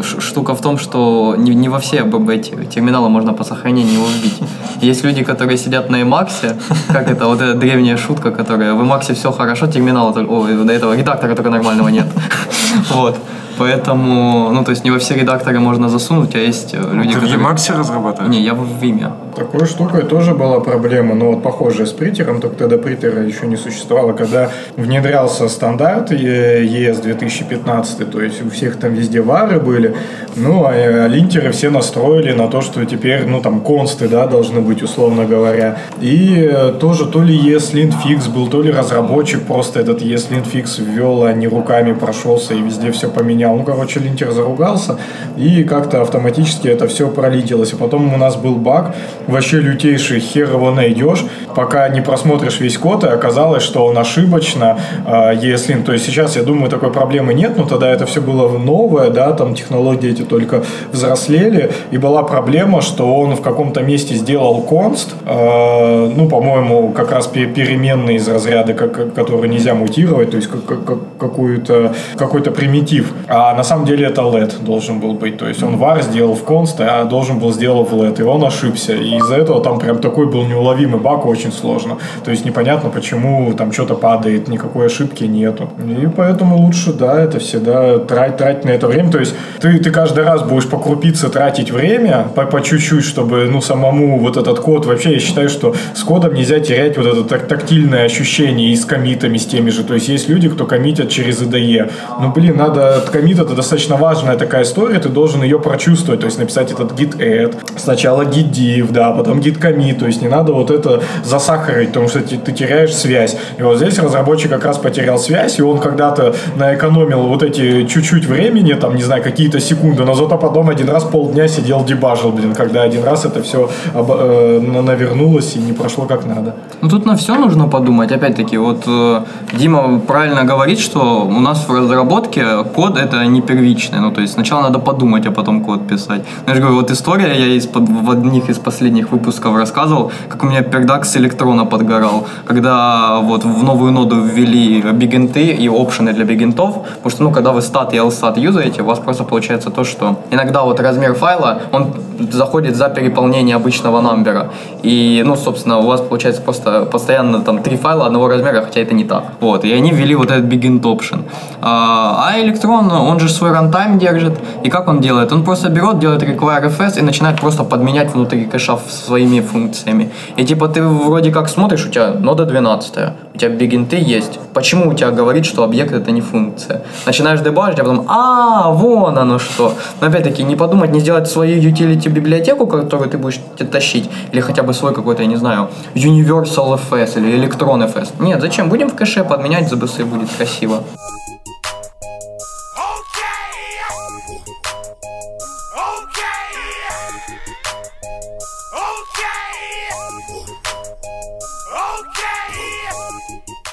э, штука в том, что не, не во все эти терминалы можно по сохранению вбить. Есть люди, которые сидят на Emacs, как это, вот эта древняя шутка, которая в Emacs все хорошо, терминал, о, до этого редактора только нормального нет. Вот. Поэтому, ну, то есть не во все редакторы можно засунуть, а есть э, люди, Ты которые... в Emacs разрабатываешь? Не, я в Vime. Такой штукой тоже была проблема, но вот похожая с притером, только тогда притера еще не существовало. Когда внедрялся стандарт ES 2015, то есть у всех там везде вары были, ну, а, а линтеры все настроили на то, что теперь, ну, там, консты, да, должны быть, условно говоря. И э, тоже то ли ESLint fix был, то ли разработчик просто этот ESLint fix ввел, а не руками прошелся и везде все поменял. Ну, короче, линтер заругался, и как-то автоматически это все пролетелось. И потом у нас был баг, вообще лютейший, хер его найдешь, пока не просмотришь весь код, и оказалось, что он ошибочно э, ESLint. То есть сейчас, я думаю, такой проблемы нет, но тогда это все было новое, да, там технологии эти только взрослели, и была проблема, что он в каком-то месте сделал конст, э, ну, по-моему, как раз переменный из разряда, как, который нельзя мутировать, то есть как, как, какую-то, какой-то примитив. А на самом деле это LED должен был быть. То есть он var сделал в const, а должен был сделать в LED. И он ошибся. И из-за этого там прям такой был неуловимый баг, очень сложно. То есть непонятно, почему там что-то падает, никакой ошибки нету. И поэтому лучше, да, это всегда трать, тратить на это время. То есть ты, ты каждый раз будешь по крупице тратить время, по, по чуть-чуть, чтобы, ну, самому вот этот код, вообще я считаю, что с кодом нельзя терять вот это так, тактильное ощущение и с комитами, с теми же. То есть есть люди, кто коммитят через IDE. Ну, блин, надо, комит это достаточно важная такая история, ты должен ее прочувствовать, то есть написать этот git add, сначала git div, да, потом git commit, то есть не надо вот это засахарить, потому что ты, ты теряешь связь. И вот здесь разработчик как раз потерял связь, и он когда-то наэкономил вот эти чуть-чуть времени, там, не знаю, какие-то секунды, но зато потом один раз полдня сидел дебажил, блин, когда один раз это все об, э, навернулось и не прошло как надо. Ну тут на все нужно подумать. Опять-таки, вот э, Дима правильно говорит, что у нас в разработке код это не первичный. Ну, то есть сначала надо подумать, а потом код писать. Ну, я же говорю, вот история, я из в одних из последних выпусков рассказывал, как у меня пердак с электрона подгорал, когда вот в новую ноду ввели бигенты и опшены для бигентов, потому что, ну, когда вы стат и lstat юзаете, у вас просто получается то, что иногда вот размер файла, он заходит за переполнение обычного намбера. И, ну, собственно, у вас получается просто постоянно там три файла одного размера, хотя это не так. Вот, и они ввели вот этот bigint option. А, а электрон, он же свой рантайм держит. И как он делает? Он просто берет, делает require fs и начинает просто подменять внутри кэша своими функциями. И типа ты вроде как смотришь, у тебя нода 12, у тебя бигинты есть. Почему у тебя говорит, что объект это не функция? Начинаешь дебажить, а потом, а, вон оно что. Но опять-таки не подумать, не сделать свою utility библиотеку, которую ты будешь тащить, или хотя бы свой какой-то, я не знаю, Universal FS или Electron FS. Нет, зачем? Будем в кэше подменять, ZBS будет красиво.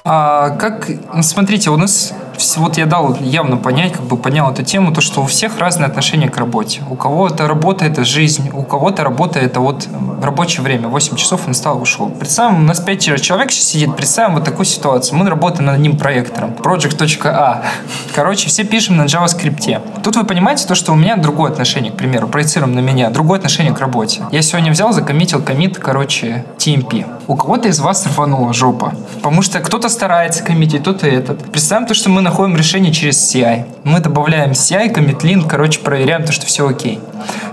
А, как, ну, смотрите, у нас вот я дал явно понять, как бы понял эту тему, то, что у всех разные отношения к работе. У кого-то работа – это жизнь, у кого-то работа – это вот рабочее время, 8 часов он встал, ушел. Представим, у нас 5 человек сейчас сидит, представим вот такую ситуацию. Мы работаем над одним проектором, project.a. Короче, все пишем на JavaScript. Тут вы понимаете то, что у меня другое отношение, к примеру, проецируем на меня, другое отношение к работе. Я сегодня взял, закоммитил комит, короче, TMP. У кого-то из вас рванула жопа, потому что кто-то старается коммитить, кто-то этот. Представим то, что мы находим решение через CI. Мы добавляем CI, commit короче, проверяем то, что все окей.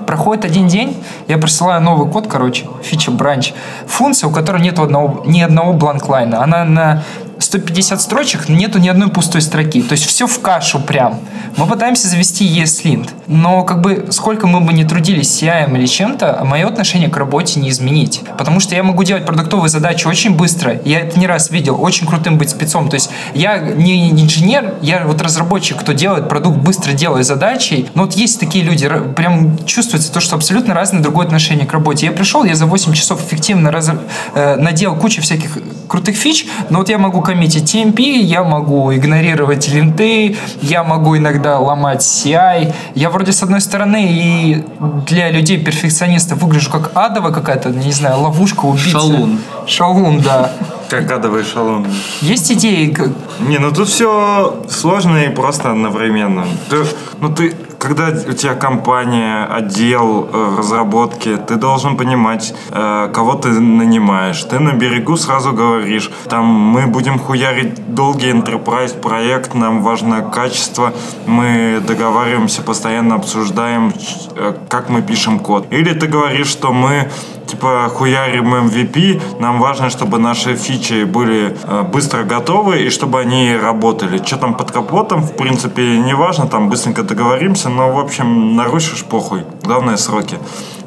Проходит один день, я присылаю новый код, короче, feature branch, функция, у которой нет одного, ни одного blank line'а. Она на 150 строчек, нету ни одной пустой строки. То есть все в кашу прям. Мы пытаемся завести ESLint. Но как бы сколько мы бы не трудились CI или чем-то, мое отношение к работе не изменить. Потому что я могу делать продуктовые задачи очень быстро. Я это не раз видел. Очень крутым быть спецом. То есть я не инженер, я вот разработчик, кто делает продукт быстро, делая задачи. Но вот есть такие люди, прям чувствуется то, что абсолютно разное другое отношение к работе. Я пришел, я за 8 часов эффективно раз, э, надел кучу всяких крутых фич, но вот я могу коммитить TMP, я могу игнорировать линты, я могу иногда ломать CI. Я вроде с одной стороны и для людей-перфекционистов выгляжу как адова какая-то, не знаю, ловушка, убийца. Шалун. Шалун, да. Как адовый шалун. Есть идеи? Не, ну тут все сложно и просто одновременно. Ты, ну ты когда у тебя компания, отдел э, разработки, ты должен понимать, э, кого ты нанимаешь. Ты на берегу сразу говоришь, там мы будем хуярить долгий enterprise проект, нам важно качество, мы договариваемся, постоянно обсуждаем, э, как мы пишем код. Или ты говоришь, что мы типа хуярим MVP, нам важно, чтобы наши фичи были э, быстро готовы и чтобы они работали. Что там под капотом, в принципе, не важно, там быстренько договоримся, но, в общем, нарушишь похуй. Главное, сроки.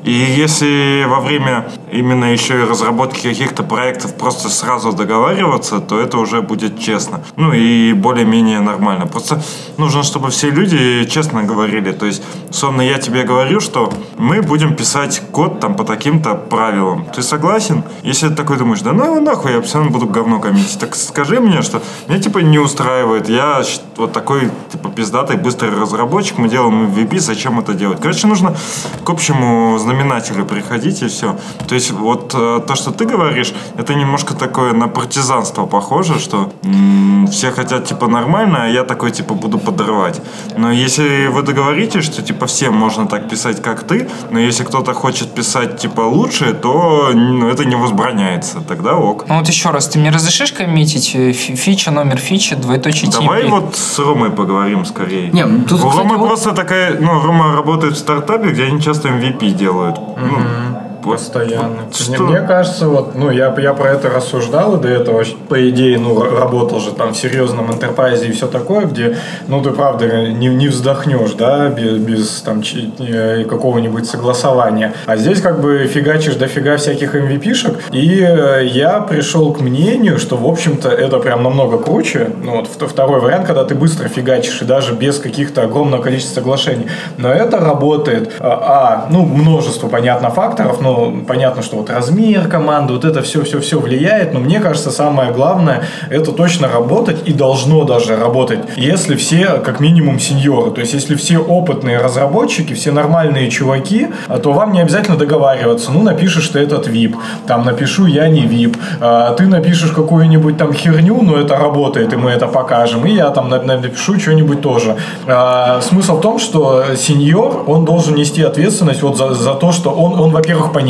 И если во время именно еще и разработки каких-то проектов просто сразу договариваться, то это уже будет честно. Ну и более-менее нормально. Просто нужно, чтобы все люди честно говорили. То есть, сонно я тебе говорю, что мы будем писать код там по таким-то правилам. Ты согласен? Если ты такой думаешь, да ну его нахуй, я все равно буду говно коммитить. Так скажи мне, что меня типа не устраивает. Я вот такой типа пиздатый быстрый разработчик, мы делаем MVP, зачем это делать? Короче, нужно к общему знаменателю приходить и все. То есть вот э, то, что ты говоришь, это немножко такое на партизанство похоже, что м, все хотят типа нормально, а я такой типа буду подрывать. Но если вы договоритесь, что типа всем можно так писать, как ты, но если кто-то хочет писать типа лучше, то ну, это не возбраняется. Тогда ок. Ну вот еще раз, ты мне разрешишь коммитить э, фи- фича, номер фичи, двоеточие Давай TMP? вот с Ромой поговорим скорее. Не, тут, У кстати, Ромы вот- просто такая, ну, Рома работает в стартапе, где они часто MVP делают. Ну, вот- Постоянно. Мне, что? мне кажется, вот, ну, я, я про это рассуждал, и до этого, по идее, ну, работал же там в серьезном интерпрайзе и все такое, где, ну, ты правда не, не вздохнешь, да, без, без там э, какого-нибудь согласования. А здесь как бы фигачишь дофига всяких MVP-шек, и э, я пришел к мнению, что, в общем-то, это прям намного круче. Ну, вот вт- второй вариант, когда ты быстро фигачишь, и даже без каких-то огромного количества соглашений. Но это работает, а, а, ну, множество, понятно, факторов, но понятно, что вот размер команды, вот это все-все-все влияет, но мне кажется, самое главное, это точно работать и должно даже работать, если все, как минимум, сеньоры, то есть если все опытные разработчики, все нормальные чуваки, то вам не обязательно договариваться, ну, напишешь ты этот VIP, там, напишу я не VIP, а, ты напишешь какую-нибудь там херню, но это работает, и мы это покажем, и я там на- на- напишу что-нибудь тоже. А, Смысл в том, что сеньор, он должен нести ответственность вот за, за то, что он, он во-первых, понимает,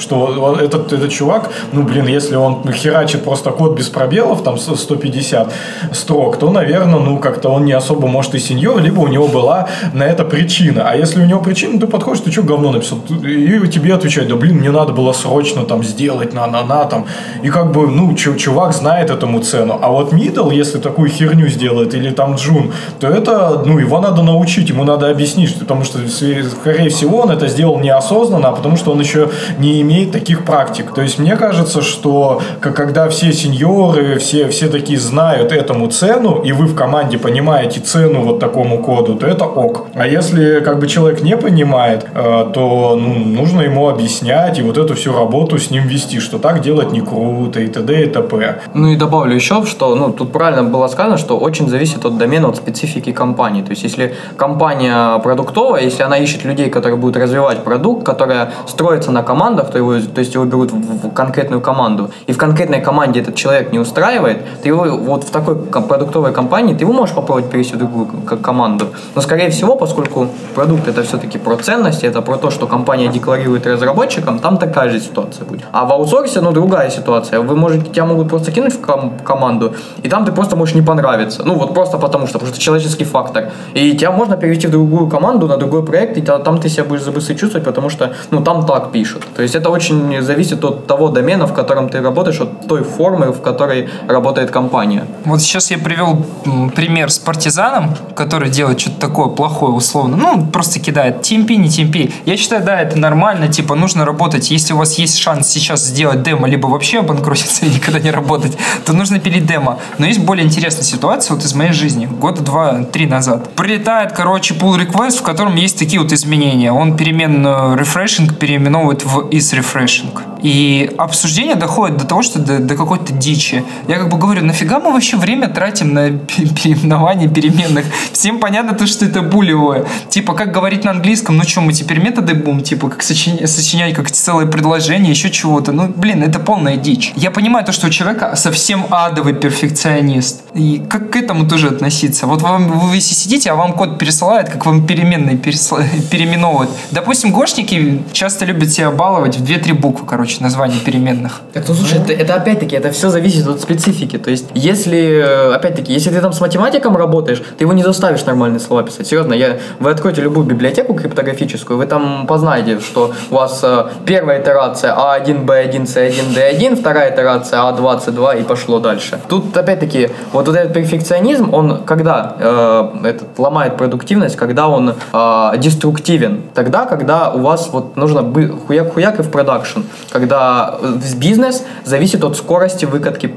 что вот этот, этот чувак, ну, блин, если он херачит просто код без пробелов, там, с- 150 строк, то, наверное, ну, как-то он не особо может и сеньор, либо у него была на это причина. А если у него причина, ты подходишь, ты что говно написал? И тебе отвечают, да, блин, мне надо было срочно там сделать на-на-на там. И как бы, ну, чу- чувак знает этому цену. А вот middle, если такую херню сделает, или там джун, то это, ну, его надо научить, ему надо объяснить, что- потому что, скорее всего, он это сделал неосознанно, а потому что он еще не имеет таких практик. То есть мне кажется, что когда все сеньоры, все, все такие знают этому цену, и вы в команде понимаете цену вот такому коду, то это ок. А если как бы человек не понимает, э, то ну, нужно ему объяснять и вот эту всю работу с ним вести, что так делать не круто и т.д. и т.п. Ну и добавлю еще, что ну, тут правильно было сказано, что очень зависит от домена, от специфики компании. То есть если компания продуктовая, если она ищет людей, которые будут развивать продукт, которая строится на командах, то, его, то есть его берут в, в конкретную команду, и в конкретной команде этот человек не устраивает, ты его вот в такой продуктовой компании, ты его можешь попробовать перевести в другую команду. Но скорее всего, поскольку продукт это все-таки про ценности, это про то, что компания декларирует разработчикам, там такая же ситуация будет. А в аутсорсе, ну, другая ситуация. Вы можете, тебя могут просто кинуть в ком- команду, и там ты просто можешь не понравиться. Ну, вот просто потому что, потому что человеческий фактор. И тебя можно перевести в другую команду, на другой проект, и та- там ты себя будешь забыстро чувствовать, потому что, ну, там так пишут. То есть это очень зависит от того домена, в котором ты работаешь, от той формы, в которой работает компания. Вот сейчас я привел пример с партизаном, который делает что-то такое плохое условно. Ну, просто кидает TMP, не TMP. Я считаю, да, это нормально, типа нужно работать. Если у вас есть шанс сейчас сделать демо, либо вообще обанкротиться и никогда не работать, то нужно пилить демо. Но есть более интересная ситуация вот из моей жизни, года два-три назад. Прилетает, короче, pull request, в котором есть такие вот изменения. Он переменную refreshing переименовывает в is refreshing. И обсуждение доходит до того, что до, до какой-то дичи. Я как бы говорю, нафига мы вообще время тратим на пе- переименование переменных? Всем понятно то, что это булевое. Типа, как говорить на английском, ну что, мы теперь методы будем, типа, как сочинять, сочинять как целое предложение, еще чего-то. Ну, блин, это полная дичь. Я понимаю то, что у человека совсем адовый перфекционист. И как к этому тоже относиться? Вот вам, вы сидите, а вам код пересылает, как вам переменные пересла- переименовывают. Допустим, гошники часто любят себя баловать в 2-3 буквы, короче, название переменных. Так, ну слушай, это, это опять-таки, это все зависит от специфики. То есть, если, э, опять-таки, если ты там с математиком работаешь, ты его не заставишь нормальные слова писать. Серьезно, я, вы откроете любую библиотеку криптографическую, вы там познаете, что у вас э, первая итерация А А1, Б1, С1, Д1, вторая итерация А22 и пошло дальше. Тут, опять-таки, вот, вот этот перфекционизм, он когда э, этот, ломает продуктивность, когда он э, деструктивен? Тогда, когда у вас вот нужно бы хуяк-хуяк и в продакшн. Когда э, бизнес зависит от скорости выкатки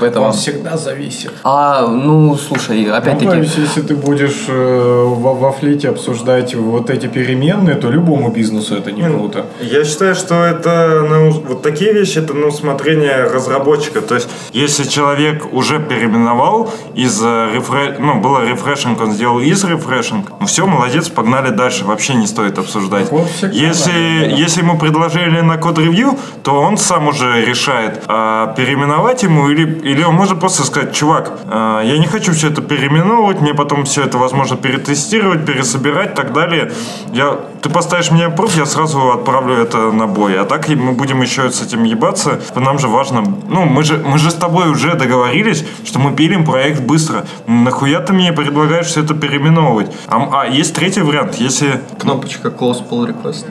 этого. Он всегда зависит. А, ну, слушай, Ну, опять-таки... то есть, если ты будешь э, во, во флите обсуждать вот эти переменные, то любому бизнесу это не круто. Я считаю, что это ну, вот такие вещи это на усмотрение разработчика. То есть, если человек уже переименовал из э, рефре... ну, было рефрешинг, он сделал из рефрешинг, ну все, молодец, погнали дальше, вообще не стоит обсуждать. Вот Если, надо, да. если ему предложили на код-ревью, то он сам уже решает, а, переименовать ему или, или он может просто сказать, чувак, а, я не хочу все это переименовывать, мне потом все это возможно перетестировать, пересобирать и так далее. Я, ты поставишь мне пруф, я сразу отправлю это на бой. А так мы будем еще с этим ебаться. Нам же важно... Ну, мы же, мы же с тобой уже договорились, что мы пилим проект быстро. Нахуя ты мне предлагаешь все это переименовывать? А, а есть третий вариант. Если Кнопочка close pull request.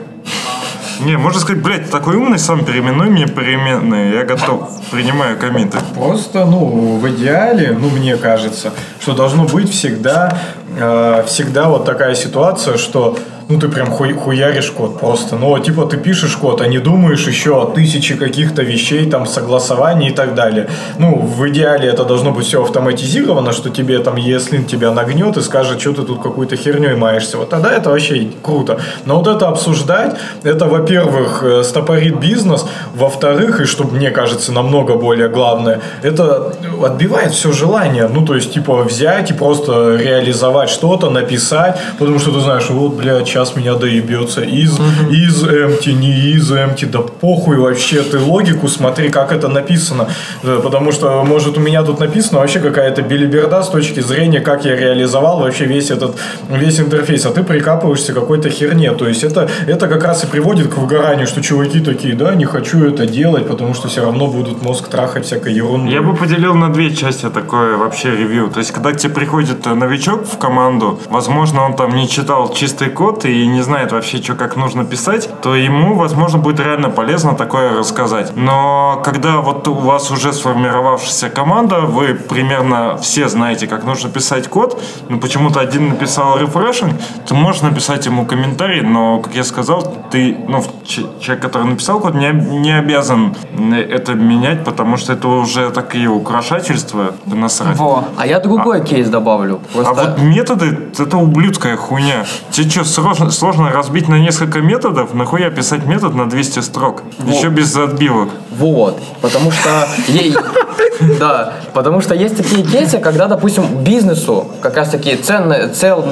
Не, можно сказать, блядь, такой умный, сам переименуй мне переменные, я готов, принимаю комменты. Просто, ну, в идеале, ну, мне кажется, что должно быть всегда, э, всегда вот такая ситуация, что ну ты прям хуй, хуяришь код просто. Ну, типа ты пишешь код, а не думаешь еще о тысяче каких-то вещей, там, согласований и так далее. Ну, в идеале это должно быть все автоматизировано, что тебе там ESLint тебя нагнет и скажет, что ты тут какой-то херней маешься. Вот тогда это вообще круто. Но вот это обсуждать, это, во-первых, э, стопорит бизнес, во-вторых, и что мне кажется намного более главное, это отбивает все желание. Ну, то есть, типа, взять и просто реализовать что-то, написать, потому что ты знаешь, вот, блядь, сейчас меня доебется из, из empty, не из empty, да похуй вообще, ты логику смотри, как это написано. Потому что, может, у меня тут написано вообще какая-то билиберда с точки зрения, как я реализовал вообще весь этот, весь интерфейс, а ты прикапываешься какой-то херне. То есть это, это как раз и приводит к выгоранию, что чуваки такие, да, не хочу это делать, потому что все равно будут мозг трахать всякой ерундой. Я бы поделил на две части такое вообще ревью. То есть, когда к тебе приходит новичок в команду, возможно, он там не читал чистый код и не знает вообще, что как нужно писать, то ему, возможно, будет реально полезно такое рассказать. Но когда вот у вас уже сформировавшаяся команда, вы примерно все знаете, как нужно писать код, но почему-то один написал рефрешинг, то можешь написать ему комментарий, но, как я сказал, ты, ну, ч- человек, который написал код, не, не обязан э, это менять, потому что это уже такие украшательства, насрать. Во. А я другой кейс добавлю. Просто... А вот методы — это ублюдская хуйня. Тебе что, сложно, сложно разбить на несколько методов? Нахуя писать метод на 200 строк? Еще без отбивок. Вот, потому что ей, да, потому что есть такие кейсы, когда, допустим, бизнесу как раз таки ценная, цел,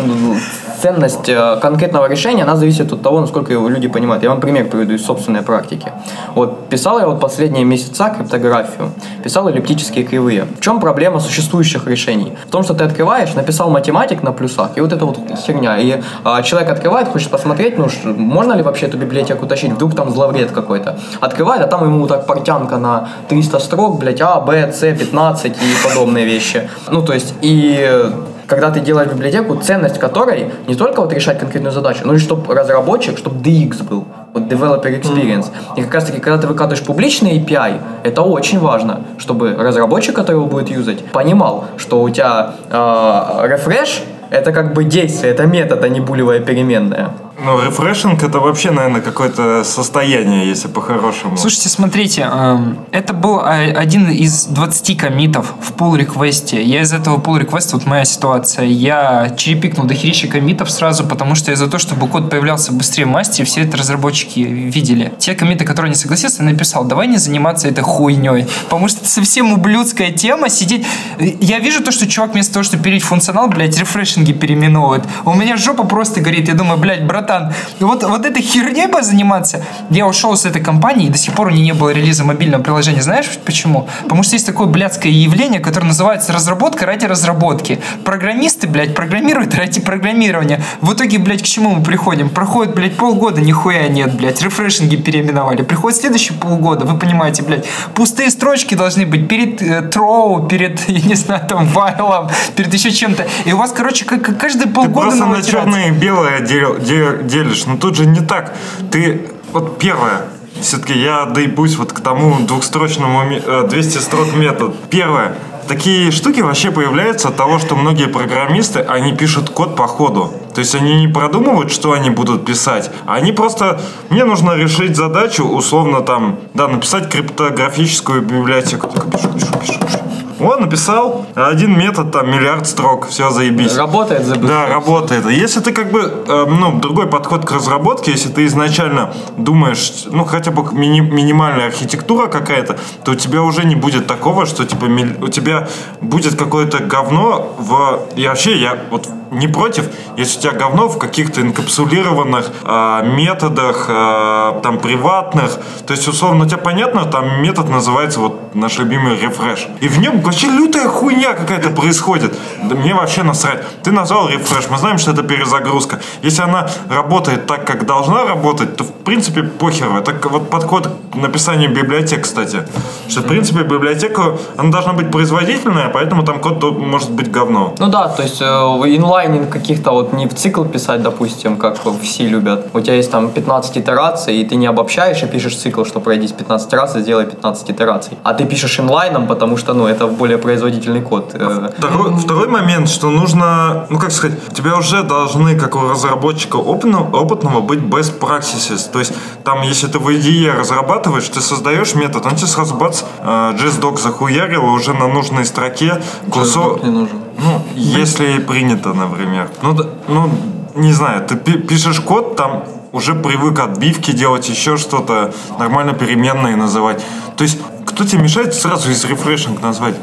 ценность э, конкретного решения, она зависит от того, насколько его люди понимают. Я вам пример приведу из собственной практики. Вот писал я вот последние месяца криптографию, писал эллиптические кривые. В чем проблема существующих решений? В том, что ты открываешь, написал математик на плюсах, и вот это вот херня. И а, человек открывает, хочет посмотреть, ну, можно ли вообще эту библиотеку тащить, вдруг там зловред какой-то. Открывает, а там ему так портянка на 300 строк, блядь, А, Б, С, 15 и подобные вещи. Ну, то есть, и когда ты делаешь библиотеку, ценность которой не только вот решать конкретную задачу, но и чтобы разработчик, чтобы DX был, вот Developer Experience. И как раз таки, когда ты выкатываешь публичный API, это очень важно, чтобы разработчик, который его будет юзать, понимал, что у тебя э, refresh это как бы действие, это метод, а не булевая переменная. Ну, рефрешинг — это вообще, наверное, какое-то состояние, если по-хорошему. Слушайте, смотрите, эм, это был один из 20 комитов в pull реквесте Я из этого pull реквеста вот моя ситуация, я черепикнул дохерища комитов сразу, потому что я за то, чтобы код появлялся быстрее масти, все это разработчики видели. Те комиты, которые не согласился, я написал, давай не заниматься этой хуйней, потому что это совсем ублюдская тема, сидеть... Я вижу то, что чувак вместо того, чтобы перейти функционал, блядь, рефрешинги переименовывает. У меня жопа просто горит, я думаю, блядь, братан, братан, вот, вот этой херней бы заниматься. Я ушел с этой компании, и до сих пор у нее не было релиза мобильного приложения. Знаешь почему? Потому что есть такое блядское явление, которое называется разработка ради разработки. Программисты, блядь, программируют ради программирования. В итоге, блядь, к чему мы приходим? Проходит, блядь, полгода, нихуя нет, блядь, рефрешинги переименовали. Приходит следующие полгода, вы понимаете, блядь, пустые строчки должны быть перед э, throw, перед, я не знаю, там, файлом, перед еще чем-то. И у вас, короче, как, как каждые Ты полгода просто на черное и белое дел- де- делишь. Но тут же не так. Ты, вот первое, все-таки я доебусь вот к тому двухстрочному ме- э, 200 строк метод. Первое. Такие штуки вообще появляются от того, что многие программисты, они пишут код по ходу. То есть они не продумывают, что они будут писать, они просто... Мне нужно решить задачу, условно там, да, написать криптографическую библиотеку. Пишу, пишу, пишу, пишу. Он написал один метод, там, миллиард строк, все, заебись. Работает за Да, работает. Если ты как бы, э, ну, другой подход к разработке, если ты изначально думаешь, ну, хотя бы мини- минимальная архитектура какая-то, то у тебя уже не будет такого, что, типа, у тебя будет какое-то говно в... И вообще, я вот не против, если у тебя говно в каких-то инкапсулированных э, методах, э, там, приватных. То есть, условно, у тебя понятно, там метод называется вот наш любимый рефреш. И в нем вообще лютая хуйня какая-то происходит. Да мне вообще насрать. Ты назвал рефреш, мы знаем, что это перезагрузка. Если она работает так, как должна работать, то в принципе похер. Это вот подход к написанию библиотек, кстати. Что в принципе библиотека, она должна быть производительная, поэтому там код может быть говно. Ну да, то есть э, инлайнинг каких-то вот не в цикл писать, допустим, как все любят. У тебя есть там 15 итераций, и ты не обобщаешь и пишешь цикл, что пройдись 15 раз и сделай 15 итераций. А ты пишешь инлайном, потому что, ну, это более производительный код. Э, Второй, второй момент, что нужно, ну как сказать, у тебя уже должны, как у разработчика опытного, опытного быть best practices. То есть там, если ты в IDE разрабатываешь, ты создаешь метод, он тебе сразу бац, э, JSDoc захуярил, уже на нужной строке кусок... не нужен. Ну, если принято, например. Ну, ну не знаю, ты пи- пишешь код, там уже привык отбивки делать, еще что-то, нормально переменные называть. То есть, кто тебе мешает сразу из рефрешинг назвать?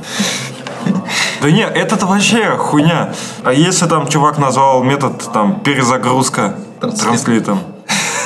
Да не, это-то вообще хуйня. А если там чувак назвал метод там перезагрузка Транслит. транслитом?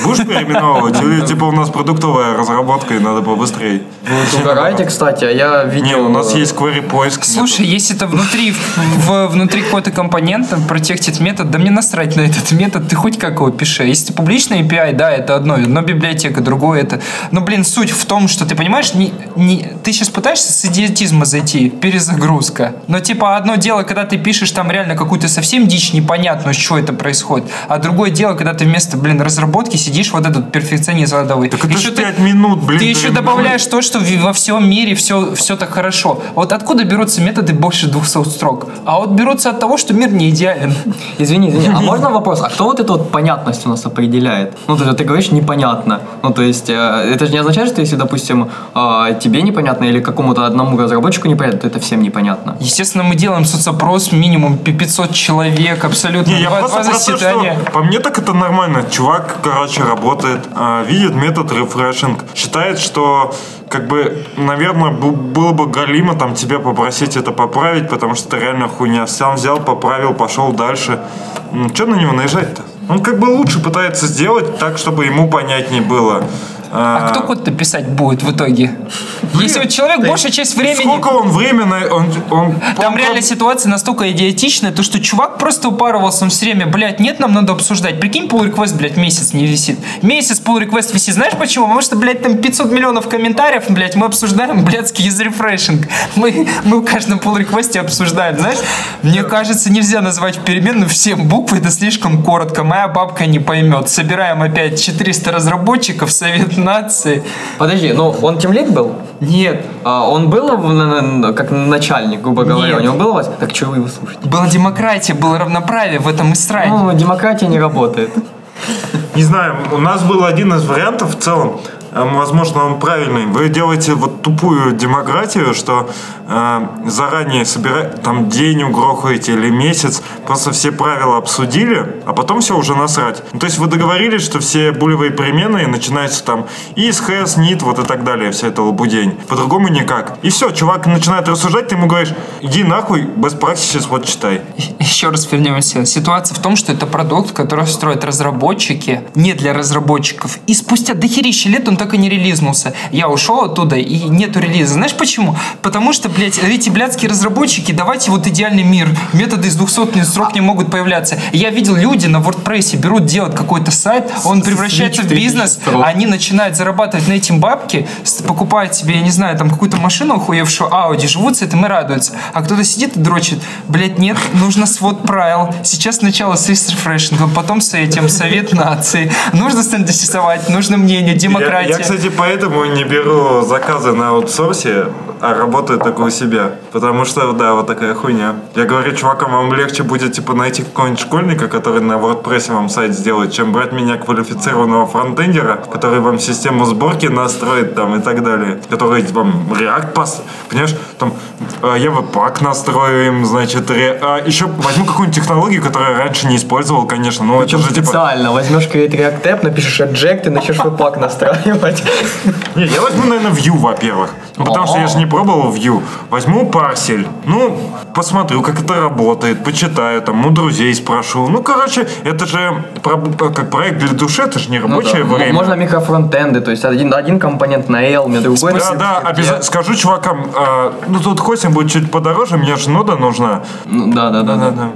Будешь переименовывать? Или типа у нас продуктовая разработка и надо побыстрее? Вы угораете, кстати, а я видел... Не, у нас э, есть query поиск. Слушай, если это внутри, в, внутри какой-то компонента протектит метод, да мне насрать на этот метод, ты хоть как его пиши. Если ты публичный API, да, это одно, но библиотека, другое это. Но, блин, суть в том, что ты понимаешь, не, не, ты сейчас пытаешься с идиотизма зайти, перезагрузка. Но типа одно дело, когда ты пишешь там реально какую-то совсем дичь непонятную, что это происходит, а другое дело, когда ты вместо, блин, разработки сидишь вот этот перфекционизм родовой. Так это Еще ты- 5 минут, блин. ты еще переименовать. добавляешь то, что во всем мире все, все так хорошо. Вот откуда берутся методы больше 200 строк? А вот берутся от того, что мир не идеален. Извини, извини, а можно вопрос? А кто вот эту вот понятность у нас определяет? Ну, то есть ты говоришь непонятно. Ну, то есть э, это же не означает, что если, допустим, э, тебе непонятно или какому-то одному разработчику непонятно, то это всем непонятно. Естественно, мы делаем соцопрос минимум пи- 500 человек, абсолютно. Не, я два, просто два про то, заседания. что по мне так это нормально. Чувак, короче, работает, а, видит метод рефрешинг, считает, что как бы, наверное, было бы галимо там тебя попросить это поправить, потому что это реально хуйня. Сам взял, поправил, пошел дальше. Что на него наезжать-то? Он как бы лучше пытается сделать так, чтобы ему понятнее было. А кто код-то писать будет в итоге? Если вот человек большую часть времени... Сколько он временно... Он, он, Там реально ситуация настолько идиотичная, то что чувак просто упарывался, он все время, блядь, нет, нам надо обсуждать. Прикинь, pull request, блядь, месяц не висит. Месяц pull request висит. Знаешь почему? Потому что, блядь, там 500 миллионов комментариев, блядь, мы обсуждаем блядский из рефрешинг. Мы, мы в каждом pull request обсуждаем, знаешь? Мне кажется, нельзя назвать переменную всем буквы, это слишком коротко. Моя бабка не поймет. Собираем опять 400 разработчиков, совет нации. Подожди, ну он тимлид был? Нет, А он был как начальник, грубо говоря? Нет. У него был у вас? Так что вы его слушаете? была демократия, было равноправие, в этом и. Ну, демократия не работает. Не знаю, у нас был один из вариантов в целом. э, возможно, он правильный. Вы делаете вот тупую демократию, что заранее собираете, там день угрохаете или месяц, просто все правила обсудили, а потом все уже насрать. Ну, то есть вы договорились, что все булевые переменные начинаются там из, has, need, вот и так далее, вся эта лабудень. По-другому никак. И все, чувак начинает рассуждать, ты ему говоришь, иди нахуй, без практики, вот читай. Еще раз вернемся. Ситуация в том, что это продукт, который строят разработчики, не для разработчиков. И спустя дохерища лет он так и не релизнулся. Я ушел оттуда, и нету релиза. Знаешь почему? Потому что, блядь, эти блядские разработчики, давайте вот идеальный мир. Методы из 200 строк не могут появляться. Я видел, люди на WordPress берут делать какой-то сайт, он превращается в бизнес, они начинают зарабатывать на этим бабки, покупают себе, я не знаю, там какую-то машину охуевшую, Audi, живут с этим и радуются. А кто-то сидит и дрочит. Блядь, нет, нужно свод правил. Сейчас сначала с рефрешингом, потом с этим, совет нации. Нужно стандартизовать, нужно мнение, Я, демократия. я, кстати, поэтому не беру заказы на аутсорсе, а работаю только у себя. Потому что, да, вот такая хуйня. Я говорю чувакам, вам легче будет, типа, найти какого-нибудь школьника, который на WordPress вам сайт сделает, чем брать меня квалифицированного фронтендера, который вам систему сборки настроит там и так далее. Который вам React пос... Понимаешь, там, э, я пак настрою им, значит, ре... а, еще возьму какую-нибудь технологию, которую я раньше не использовал, конечно, но это Причем же, типа... специально возьмешь Create React App, напишешь Eject и начнешь веб-пак настраивать. Не, я возьму, наверное, Vue, во-первых. Ну, потому что я же не пробовал Vue. Возьму парсель. Ну, посмотрю, как это работает, почитаю, там, у друзей спрошу. Ну, короче, это же про- как проект для души, это же не Ну рабочее да. время. Можно микрофронтенды, то есть один, один компонент на Elm, другой Да, да, обязательно. Скажу чувакам, а, ну тут хостинг будет чуть подороже, мне же нода нужна. Ну, Да, да, да. да. Да-да.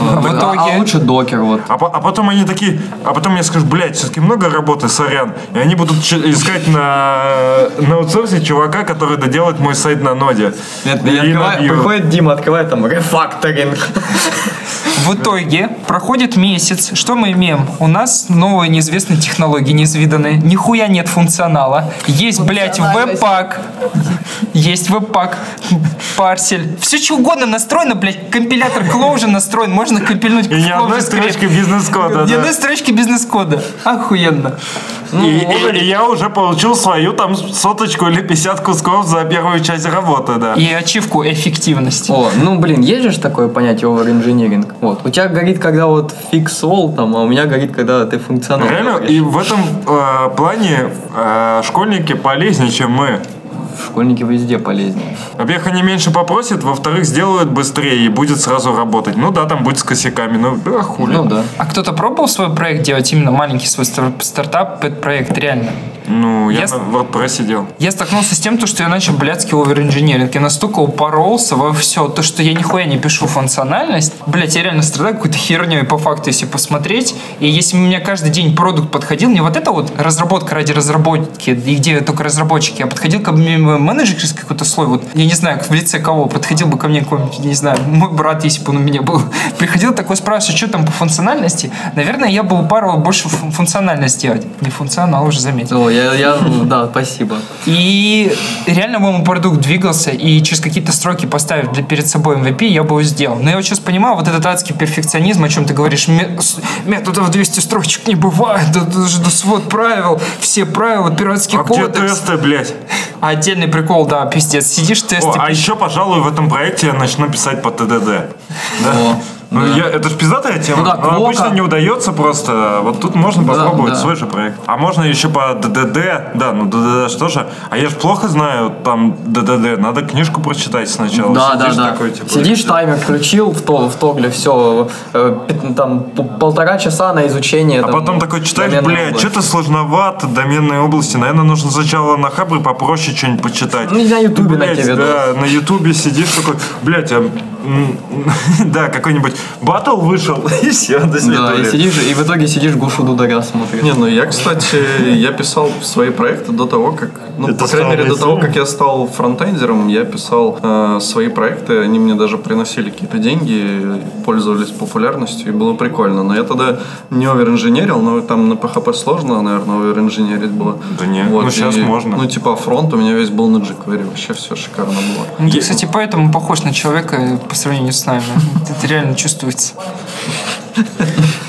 А, в а- итоге- а лучше докер, вот. А, а потом они такие, а потом мне скажут, блядь, все-таки много работы, сорян. И они будут искать на, на аутсорсе чувака, который доделает мой сайт на ноде. Нет, я Vue. приходит Дима, открывает там рефакторинг. В итоге проходит месяц. Что мы имеем? У нас новые неизвестные технологии, неизвиданные. Нихуя нет функционала. Есть, блядь, веб-пак. Есть веб-пак. Парсель. Все что угодно настроено, блядь. Компилятор Clojure настроен. Можно компильнуть И ни одной строчки бизнес-кода. Ни одной строчки бизнес-кода. Охуенно. И, и- и я уже получил свою там соточку или 50 кусков за первую часть работы, да. И ачивку эффективности. О, ну блин, есть же такое понятие overengineering. Вот. У тебя горит, когда вот fix all, там, а у меня горит, когда ты функционал. Реально, говоришь. и в этом э, плане э, школьники полезнее, чем мы. Школьники везде полезнее. Во-первых, они меньше попросят, во-вторых, сделают быстрее и будет сразу работать. Ну да, там будет с косяками, ну да, хули. Ну да. А кто-то пробовал свой проект делать, именно маленький свой стар- стартап, пэт-проект, реально? Ну, я Я на WordPress делал. Я столкнулся с тем, то, что я начал блядский оверинженеринг. Я настолько упоролся во все. То, что я нихуя не пишу функциональность. Блядь, я реально страдаю какой-то херней по факту, если посмотреть. И если у меня каждый день продукт подходил, не вот это вот разработка ради разработки, и где только разработчики, а подходил ко мне менеджерский какой-то слой, вот я не знаю, в лице кого, подходил бы ко мне какой-нибудь, не знаю, мой брат, если бы он у меня был, приходил такой спрашивает, что там по функциональности, наверное, я бы упарывал больше фун- функциональность делать. Не функционал, уже заметил. О, я, я, да, спасибо. И реально бы мой продукт двигался, и через какие-то строки поставив для, перед собой MVP, я бы его сделал. Но я вот сейчас понимаю, вот этот адский перфекционизм, о чем ты говоришь, методов 200 строчек не бывает, даже да свод правил, все правила, пиратский А где кодекс. тесты, блядь? А Отдельный прикол, да, пиздец. Сидишь, тесты О, а еще, пожалуй, в этом проекте я начну писать по ТДД. Да? Ну, я, это ж пиздатая тема. Ну да, Но Квока. обычно не удается просто. Вот тут можно попробовать да. свой же проект. А можно еще по ДДД. Да, ну ДДД что же? А я ж плохо знаю там ДДД. Надо книжку прочитать сначала. Да, да, Сидишь да. такой, типа, Сидишь, таймер включил в, то, в тогле, все, там п- полтора часа на изучение. А там, потом такой читаешь, области. что-то сложновато, доменной области. Наверное, нужно сначала на хабре попроще что-нибудь почитать. Ну, не на Ютубе найти видос. Да, на Ютубе сидишь такой, блядь, а, да, какой-нибудь батл вышел, и все, до Да, и сидишь, и в итоге сидишь Гушу Дударя смотришь. Не, ну я, кстати, я писал свои проекты до того, как, ну, Это по крайней мере, до того, как я стал фронтендером, я писал э, свои проекты, они мне даже приносили какие-то деньги, пользовались популярностью, и было прикольно. Но я тогда не оверинженерил, но там на PHP сложно, наверное, оверинженерить было. Да не, ну, щас и, можно. Ну, типа, фронт у меня весь был на jQuery, вообще все шикарно было. Ну, ты, кстати, поэтому похож на человека по сравнению с нами. Это реально чувствуется.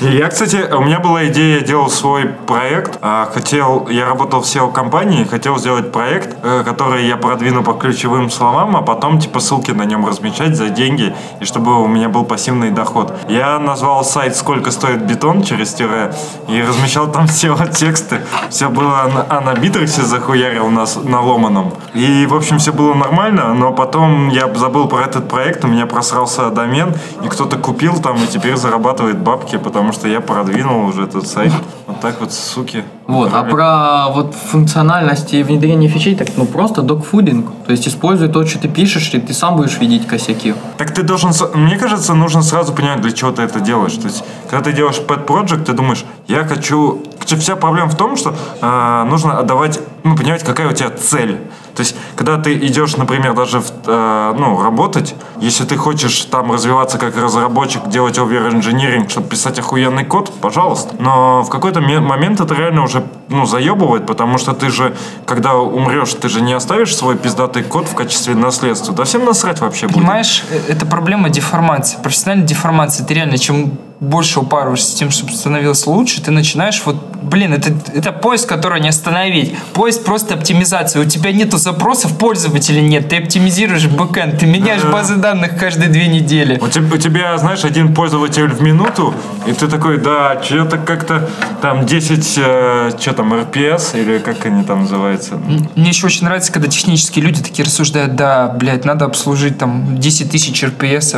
Я, кстати, у меня была идея, я делал свой проект. а, Хотел, я работал в SEO-компании, хотел сделать проект, э, который я продвину по ключевым словам, а потом типа ссылки на нем размещать за деньги, и чтобы у меня был пассивный доход. Я назвал сайт «Сколько стоит бетон» через тире, и размещал там все тексты. Все было на, а на Битрексе захуярил нас на ломаном. И, в общем, все было нормально, но потом я забыл про этот проект, у меня просрался домен, и кто-то купил там и теперь зарабатывает бабки, потому что я продвинул уже этот сайт. Вот так вот, суки. Вот, а про вот функциональность и внедрение фичей, так ну просто докфудинг. То есть используй то, что ты пишешь, и ты сам будешь видеть косяки. Так ты должен, мне кажется, нужно сразу понимать, для чего ты это делаешь. То есть, когда ты делаешь pet project, ты думаешь, я хочу... Вся проблема в том, что э, нужно отдавать, ну, понимать, какая у тебя цель. То есть, когда ты идешь, например, даже в, э, ну, работать, если ты хочешь там развиваться как разработчик, делать овер-инжиниринг, чтобы писать охуенный код, пожалуйста. Но в какой-то ме- момент это реально уже, ну, заебывает, потому что ты же, когда умрешь, ты же не оставишь свой пиздатый код в качестве наследства. Да всем насрать вообще будет. Понимаешь, э, это проблема деформации, профессиональной деформации. Ты реально, чем больше упарываешься с тем, чтобы становилось лучше, ты начинаешь вот, блин, это, это поиск, который не остановить. Поиск просто оптимизации. У тебя нету запросов пользователя нет, ты оптимизируешь бэкэнд, ты меняешь базы данных каждые две недели. У тебя, у тебя, знаешь, один пользователь в минуту, и ты такой, да, что-то как-то там 10, э, что там, RPS, или как они там называются? Мне еще очень нравится, когда технические люди такие рассуждают, да, блядь, надо обслужить там 10 тысяч РПС.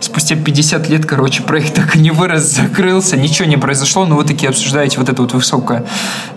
Спустя 50 лет, короче, проект так и не вырос, закрылся, ничего не произошло, но вы такие обсуждаете вот это вот высокое.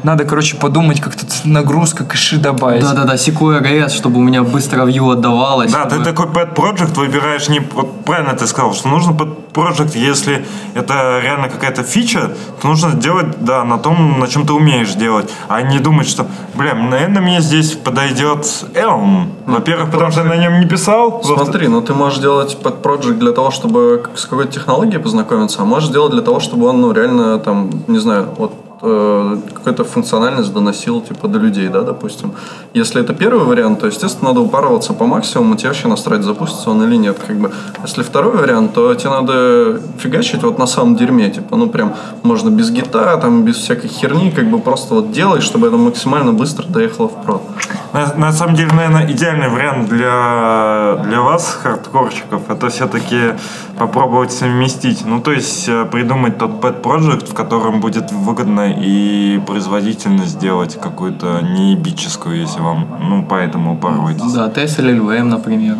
Надо, короче, подумать, как тут нагрузка, кэши добавить. Да-да-да, Sequoia RS, чтобы у меня быстро view отдавалось. Да, ты чтобы- такой pet project выбираешь не... Вот правильно ты сказал, что нужно pet project, если это реально какая-то фича, то нужно делать, да, на том, на чем ты умеешь делать, а не думать, что, бля, наверное, мне здесь подойдет Elm. Во-первых, потому что я на нем не писал. Смотри, ну ты можешь делать под project для того, чтобы с какой-то технологией познакомиться, а можешь делать для того, чтобы он, ну, реально, там, не знаю, вот э, какую-то функциональность доносил, типа, до людей, да, допустим. Если это первый вариант, то, естественно, надо упарываться по максимуму, тебе вообще настроить, запустится он или нет, как бы. Если второй вариант, то тебе надо фигачить вот на самом дерьме, типа, ну, прям, можно без гита, там, без всякой херни, как бы просто вот делай, чтобы это максимально быстро доехало в прод. На, на самом деле, наверное, идеальный вариант для, для вас, хардкорщиков, это все-таки попробовать совместить. Ну, то есть э, придумать тот pet project, в котором будет выгодно и производительно сделать какую-то неебическую, если вам, ну, поэтому упарываетесь. Да, TES или LVM, например.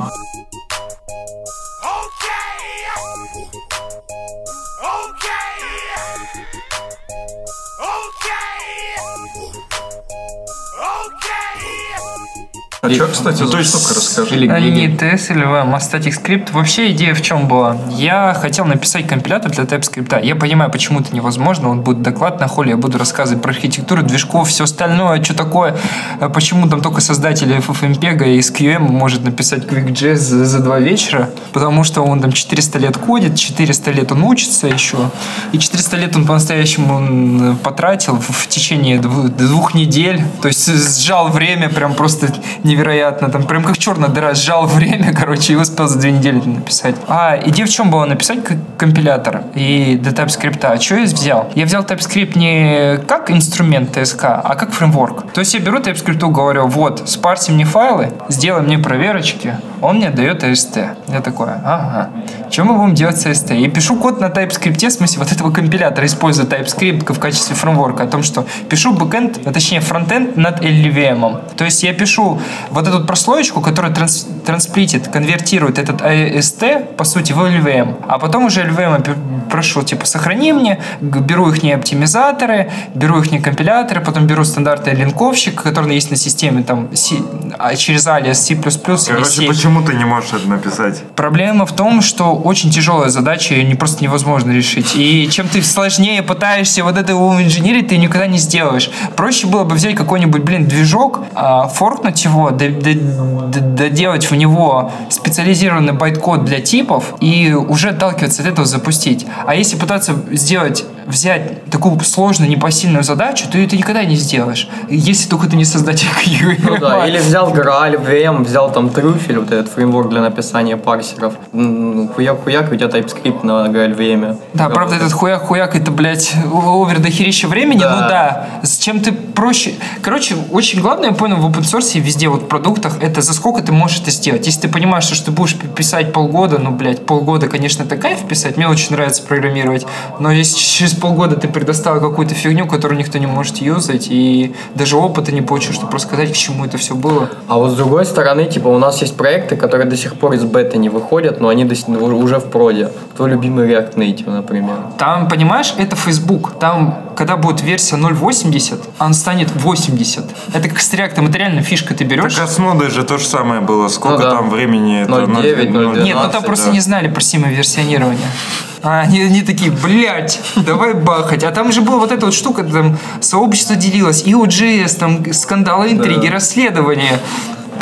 А что, кстати, Ну, за то есть штука, расскажи. Не TS или VM, а Static Script. Вообще идея в чем была? Я хотел написать компилятор для TypeScript. Я понимаю, почему это невозможно. Он будет доклад на холле, я буду рассказывать про архитектуру движков, все остальное, что такое, а почему там только создатель FFmpeg и SQM может написать QuickJS за, за два вечера, потому что он там 400 лет кодит, 400 лет он учится еще, и 400 лет он по-настоящему потратил в, в течение дв- двух недель, то есть сжал время прям просто невероятно, там прям как черная дыра, сжал время, короче, и успел за две недели написать. А идея в чем была? Написать к- компилятор и до TypeScript. А что я взял? Я взял TypeScript не как инструмент TSK, а как фреймворк. То есть я беру TypeScript, говорю, вот, спарси мне файлы, сделай мне проверочки, он мне дает AST. Я такой, ага, что мы будем делать с AST? И пишу код на TypeScript, в смысле вот этого компилятора, используя TypeScript в качестве фреймворка, о том, что пишу бэкэнд, а точнее фронтенд над LLVM. То есть я пишу вот эту прослоечку, которая транс, трансплитит, конвертирует этот AST, по сути, в LLVM. А потом уже LLVM пи- прошу, типа, сохрани мне, беру их оптимизаторы, беру их компиляторы, потом беру стандартный линковщик, который есть на системе, там, C- а через алиас C++ Короче, C. почему ты не можешь это написать? Проблема в том, что очень тяжелая задача, ее не просто невозможно решить. И чем ты сложнее пытаешься вот это инженерить, ты никогда не сделаешь. Проще было бы взять какой-нибудь, блин, движок, а, форкнуть его, доделать в него специализированный байт-код для типов и уже отталкиваться от этого запустить. А если пытаться сделать взять такую сложную, непосильную задачу, ты это никогда не сделаешь, если только ты не создатель Ну да, или взял Graal, VM, взял там трюфель, вот этот фреймворк для написания парсеров. М, Хуяк-хуяк, у тебя TypeScript на Graal VM. Да, правда, этот хуяк-хуяк, это, блядь, овер дохерища времени, Да. но да, с чем ты проще... Короче, очень главное, я понял, в open source и везде вот в продуктах, это за сколько ты можешь это сделать. Если ты понимаешь, что ты будешь писать полгода, ну, блядь, полгода, конечно, это кайф писать, мне очень нравится программировать, но если через полгода ты предоставил какую-то фигню, которую никто не может юзать, и даже опыта не получил, чтобы рассказать, к чему это все было. А вот с другой стороны, типа, у нас есть проекты, которые до сих пор из бета не выходят, но они до сих- уже в проде. Твой любимый React Native, например. Там, понимаешь, это Facebook. Там, когда будет версия 0.80, он станет 80. Это как с React, это реально фишка. Ты берешь... Так а с нодой же то же самое было. Сколько Ну да. там времени? это 0.9, 0.12. Нет, ну там 12, просто да. не знали про версионирование. А они, они такие, блядь, давай бахать. А там же была вот эта вот штука, там сообщество делилось, и OJS, там скандалы, интриги, расследования.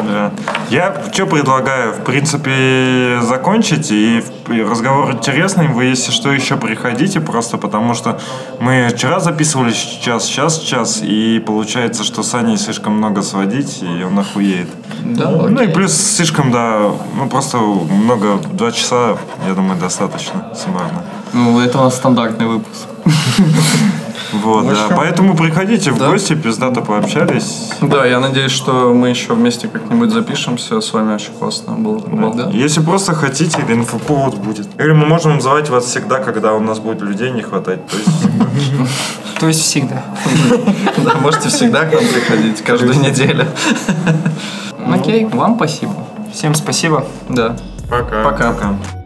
Да. Я что предлагаю, в принципе, закончить, и разговор интересный, вы, если что, еще приходите, просто потому что мы вчера записывали час, сейчас час, и получается, что Сане слишком много сводить, и он охуеет. Да, Ну и плюс слишком, да, ну просто много, два часа, я думаю, достаточно суммарно. Ну, это у нас стандартный выпуск. Вот, да. Поэтому приходите в да. гости, пиздато пообщались. Да, я надеюсь, что мы еще вместе как-нибудь запишемся. С вами очень классно было поболтать. Если просто хотите, инфоповод будет. Или мы можем звать вас всегда, когда у нас будет людей не хватать. То есть То есть всегда. Да, можете всегда к нам приходить, каждую неделю. Окей, вам спасибо. Всем спасибо. Да. пока. Пока. пока.